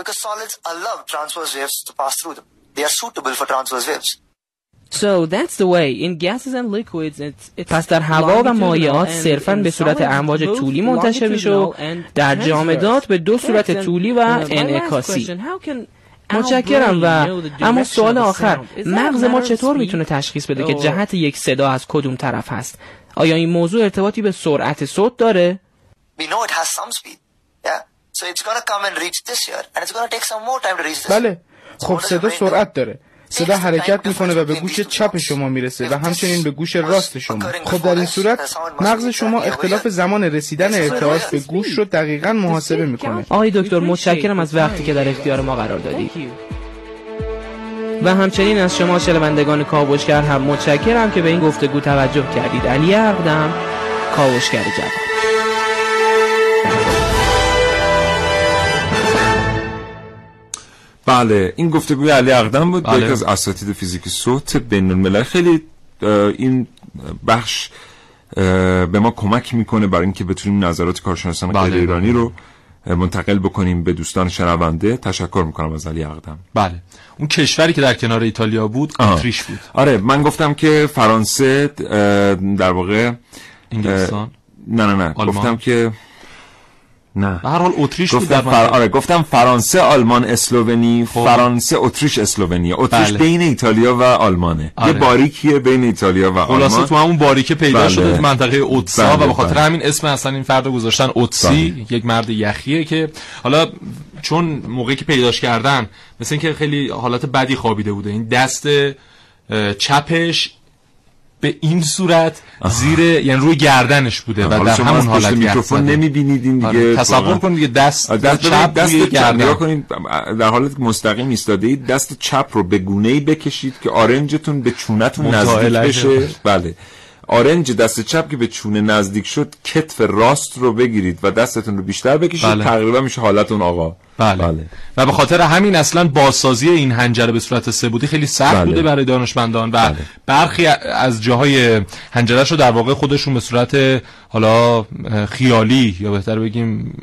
Because solids allow transverse waves to pass through them. They are suitable for transverse waves. So that's the way. In gases and liquids, it's, it's پس در هوا و مایعات صرفا به صورت امواج طولی منتشر میشه و در جامدات به دو صورت طولی و انعکاسی. متشکرم و اما سوال آخر مغز ما چطور می‌تونه تشخیص بده که جهت یک صدا از کدوم طرف هست؟ آیا این موضوع ارتباطی به سرعت صوت داره؟ We know it has some speed. Yeah. So it's gonna come and reach this here, and it's gonna take some more time to reach this. بله. خب صدا سرعت داره. صدا حرکت می‌کنه و به گوش چپ شما می‌رسه و همچنین به گوش راست شما. خب در این صورت مغز شما اختلاف زمان رسیدن ارتعاش به گوش رو دقیقا محاسبه می‌کنه. آقای دکتر متشکرم از وقتی که در اختیار ما قرار دادید و همچنین از شما شنوندگان کاوشگر هم متشکرم که به این گفتگو توجه کردید. علی اقدم کاوشگر جوان. بله این گفتگوی علی اقدم بود بله. یکی از اساتید فیزیک صوت بین الملل خیلی این بخش به ما کمک می‌کنه برای اینکه بتونیم نظرات کارشناسان بله، غیر ایرانی. رو منتقل بکنیم به دوستان شنونده تشکر می‌کنم از علی اقدم بله اون کشوری که در کنار ایتالیا بود. اتریش بود آره من گفتم که فرانسه در واقع انگلستان نه نه نه آلمان؟ گفتم که نه. به هر حال اتریش بود گفتم فر... آره گفتم فرانسه آلمان اسلوونی. فرانسه اتریش اسلوونی. اتریش بله. بین ایتالیا و آلمانه. آره. یه باریکیه بین ایتالیا و خلاصه آلمان. تو همون باریکه پیدا بله. شده تو منطقه اوتسا بله، و به خاطر بله. همین اسم اصلا این فرد رو گذاشتن اوتسی یک مرد یخیه که حالا چون موقعی که پیداش کردن مثل اینکه خیلی حالت بدی خوابیده بوده. این دست چپش به این صورت زیر یعنی روی گردنش بوده و در همون حالت میکروفون. نمی‌بینید این دیگه. آره، تصور. کن دیگه دست دست چپ دست گردن. کنید. در حالت مستقیم ایستاده اید دست چپ رو به گونه ای بکشید که آرنجتون به چونتون نزدیک بشه. بله. آرنج دست چپ که به چونه نزدیک شد کتف راست رو بگیرید و دستتون رو بیشتر بکشید. بله. تقریبا میشه حالت اون آقا. بله. و به خاطر همین اصلا بازسازی این هنجره به صورت سه‌بعدی خیلی سخت بله. بوده برای دانشمندان و برخی از جاهای هنجرش رو در واقع خودشون به صورت حالا خیالی یا بهتر بگیم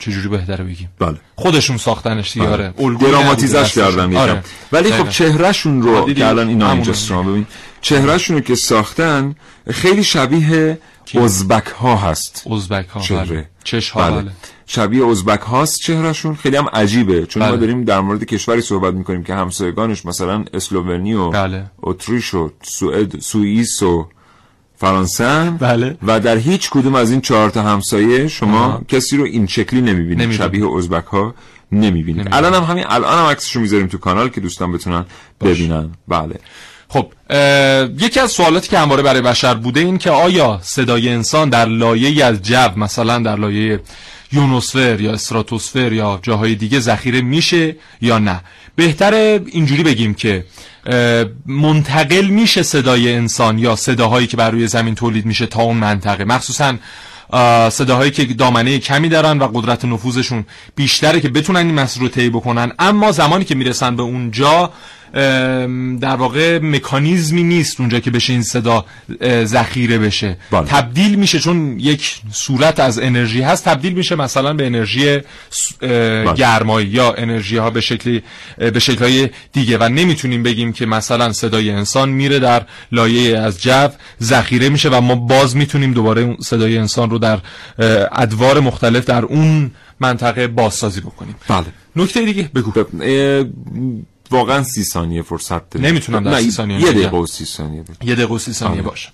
چجوری بهتره بگیم بله خودشون ساختنش دیگه آره الگویی دراماتیزش. کردن آره. ولی خب. چهرهشون رو؟ که الان اینا اینجا ببین چهرهشون رو که ساختن خیلی شبیه ازبک ها هست ازبک ها چهره بله. چش ها بله. شبیه ازبک هاست چهرهشون خیلی هم عجیبه چون ما بله. داریم در مورد کشوری صحبت می‌کنیم که همسایگانش مثلا اسلوونی و بله. اتریش و سوئد سوئیس و فرانسه. بله. و در هیچ کدوم از این چهار تا همسایه شما کسی رو این شکلی نمی‌بینید نمی‌بینید. شبیه ازبک ها نمی‌بینید الان هم همین الان هم عکسشو می‌ذاریم تو کانال که دوستان بتونن ببینن بله خب یکی از سوالاتی که همواره برای بشر بوده این که آیا صدای انسان در لایه از جو مثلا در لایه یونوسفر یا استراتوسفر یا جاهای دیگه ذخیره میشه یا نه. بهتره اینجوری بگیم که منتقل میشه صدای انسان یا صداهایی که بر روی زمین تولید میشه تا اون منطقه. مخصوصا اه، صداهایی که دامنه کمی دارن و قدرت نفوذشون بیشتره که بتونن این مسیر رو طی بکنن. اما زمانی که می‌رسن به اونجا در واقع مکانیزمی نیست اونجا که بشه این صدا ذخیره بشه. تبدیل میشه چون یک صورت از انرژی هست تبدیل میشه مثلا به انرژی اه، گرمایی یا انرژی ها به شکلی به شکل های دیگه. و نمی‌تونیم بگیم که مثلا صدای انسان میره در لایه از جو ذخیره میشه و ما باز می‌تونیم دوباره اون صدای انسان رو در ادوار مختلف در اون منطقه بازسازی بکنیم. بله. نکته دیگه بگو. واقعا سی ثانیه فرصت داریم نمی‌تونم در سی ثانیه یه. دقیقه و سی ثانیه. یه دقیقه و سی ثانیه آره. باشه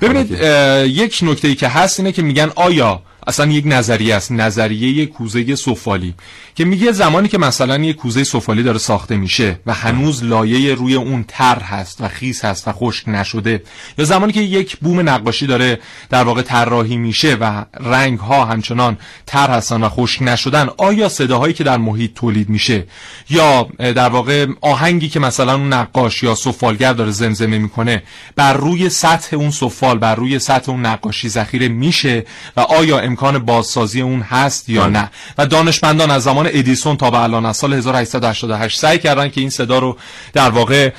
ببینید اه، یک نکته ای که هست اینه که میگن آیا اصلا یک نظریه است نظریه کوزه سفالی که میگه زمانی که مثلا یک کوزه سفالی داره ساخته میشه و هنوز لایه روی اون تر هست و خیس هست و خشک نشده یا زمانی که یک بوم نقاشی داره در واقع طراحی میشه و رنگ ها همچنان تر هستن و خشک نشدن آیا صداهایی که در محیط تولید میشه یا در واقع آهنگی که مثلا اون نقاش یا سفالگر داره زمزمه می‌کنه بر روی سطح اون سفال بر روی سطح اون نقاشی ذخیره میشه و آیا امکان بازسازی اون هست یا نه. و دانشمندان از زمان ادیسون تا به الان از سال 1888 سعی کردن که این صدا رو در واقع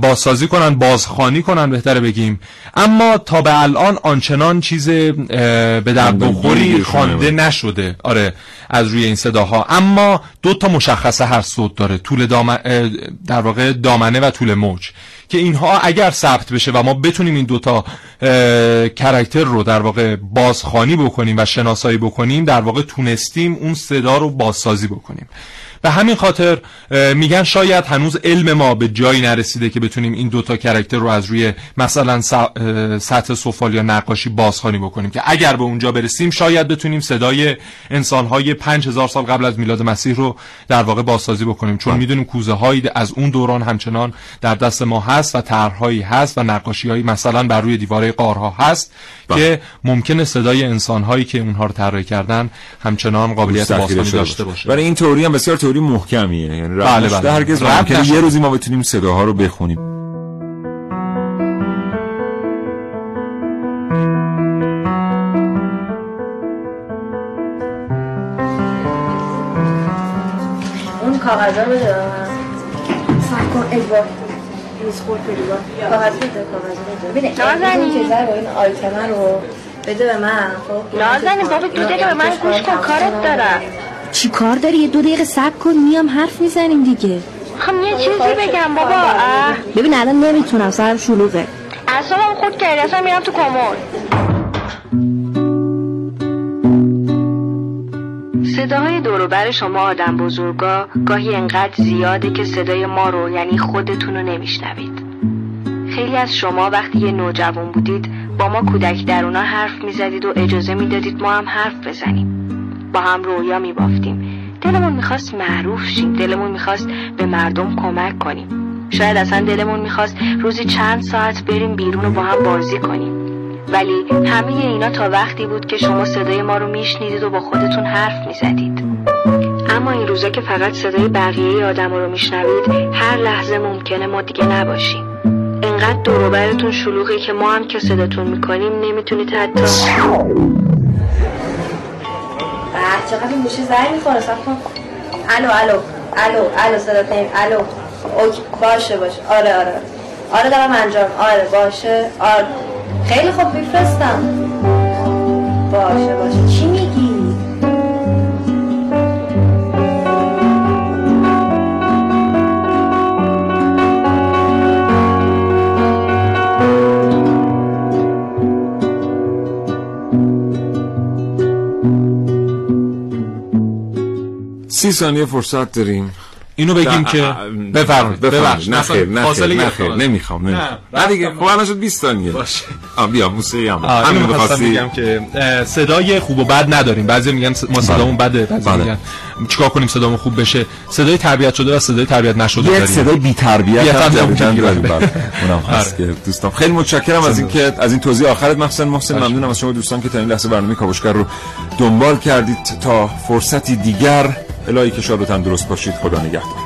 بازسازی کنن بازخوانی کنن بهتره بگیم. اما تا به الان آنچنان چیز به در خواندن بخوری خوانده. نشده. آره از روی این صداها. اما دو تا مشخصه هر صوت داره. طول دامن اه، در واقع دامنه و طول موج. که اینها اگر ثبت بشه و ما بتونیم این دوتا کرکتر رو در واقع بازخانی بکنیم و شناسایی بکنیم در واقع تونستیم اون صدا رو بازسازی بکنیم. به همین خاطر میگن شاید هنوز علم ما به جایی نرسیده که بتونیم این دوتا کرکتر رو از روی مثلا سطح سفال یا نقاشی بازخوانی بکنیم که اگر به اونجا برسیم شاید بتونیم صدای انسانهای 5000 سال قبل از میلاد مسیح رو در واقع بازسازی بکنیم. چون می‌دونیم کوزه هایی از اون دوران همچنان در دست ما هست و طرحهایی هست و نقاشی هایی مثلا بر روی دیواره قارها هست با. که ممکنه صدای انسانهایی که اونها رو طراحی کردن همچنان قابلیت بازخوانی داشته باشه. برای این توری هم بسیار تئوری محکمیه. یعنی بله بله. هرگز ممکنه یه روزی ما بتونیم صداها رو بخونیم. اون کاغذ رو بده سب کن ریز خورد کاغذ بده کاغذ بده. بده نازنی چیزا رو این رو بده به من. خب نازنی بابا دو دقیقه به من گوش کن کارت دارم. چی کار داری؟ یه دو دقیقه صبر کن میام حرف می‌زنیم دیگه. خب یه چیزی بگم بابا. ببین الان نمی‌تونم سرم شلوغه. اصلا خود کردی اصلا میرم تو کمون صداهای دوروبر شما آدم بزرگا گاهی انقدر زیاده که صدای ما رو یعنی خودتون رو نمیشنوید. خیلی از شما وقتی یه نوجوان بودید با ما کودک درونا حرف می‌زدید و اجازه می‌دادید ما هم حرف بزنیم. با هم رویا میبافتیم. دلمون می‌خواست معروف شیم. دلمون می‌خواست به مردم کمک کنیم. شاید اصلا دلمون می‌خواست روزی چند ساعت بریم بیرون و با هم بازی کنیم. ولی همه اینا تا وقتی بود که شما صدای ما رو میشنیدید و با خودتون حرف می‌زدید. اما این روزا که فقط صدای بقیه آدم رو میشنوید هر لحظه ممکنه ما دیگه نباشیم. انقدر دوروبرتون شلوغی که ما هم که صداتون می‌کنیم نمی‌تونید حتی چقدر این گوشی زنگ می‌خوره سب کن. الو الو الو الو صدا الو. اوکی باشه باشه. آره آره. آره دارم انجام. آره باشه. آره. خیلی خوب میفرستم. باشه باشه. چی میگی سی ثانیه فرصت داریم. اینو بگیم که بفرمایید بفرمایید. نخیر نخیر نخیر نمی‌خوام نه دیگه خب الان شد 20 ثانیه. باشه. آ بیا موسیقی هم همین می‌خواستم بگم که صدای خوب و بد نداریم. بعضی میگن ما صدامون بده بعضی بله. میگن چیکار کنیم صدامون خوب بشه؟ صدای تربیت شده و صدای تربیت نشده داریم. یک صدای بی تربیت هم داریم. بله. اونم هست آره. که دوستان. خیلی متشکرم از اینکه از این توضیح آخرت. محسن محسن ممنونم از شما دوستان که تا این لحظه برنامه کاوشگر رو دنبال کردید تا فرصتی دیگر الهی که شاد و تندرست باشید خدا نگهدار.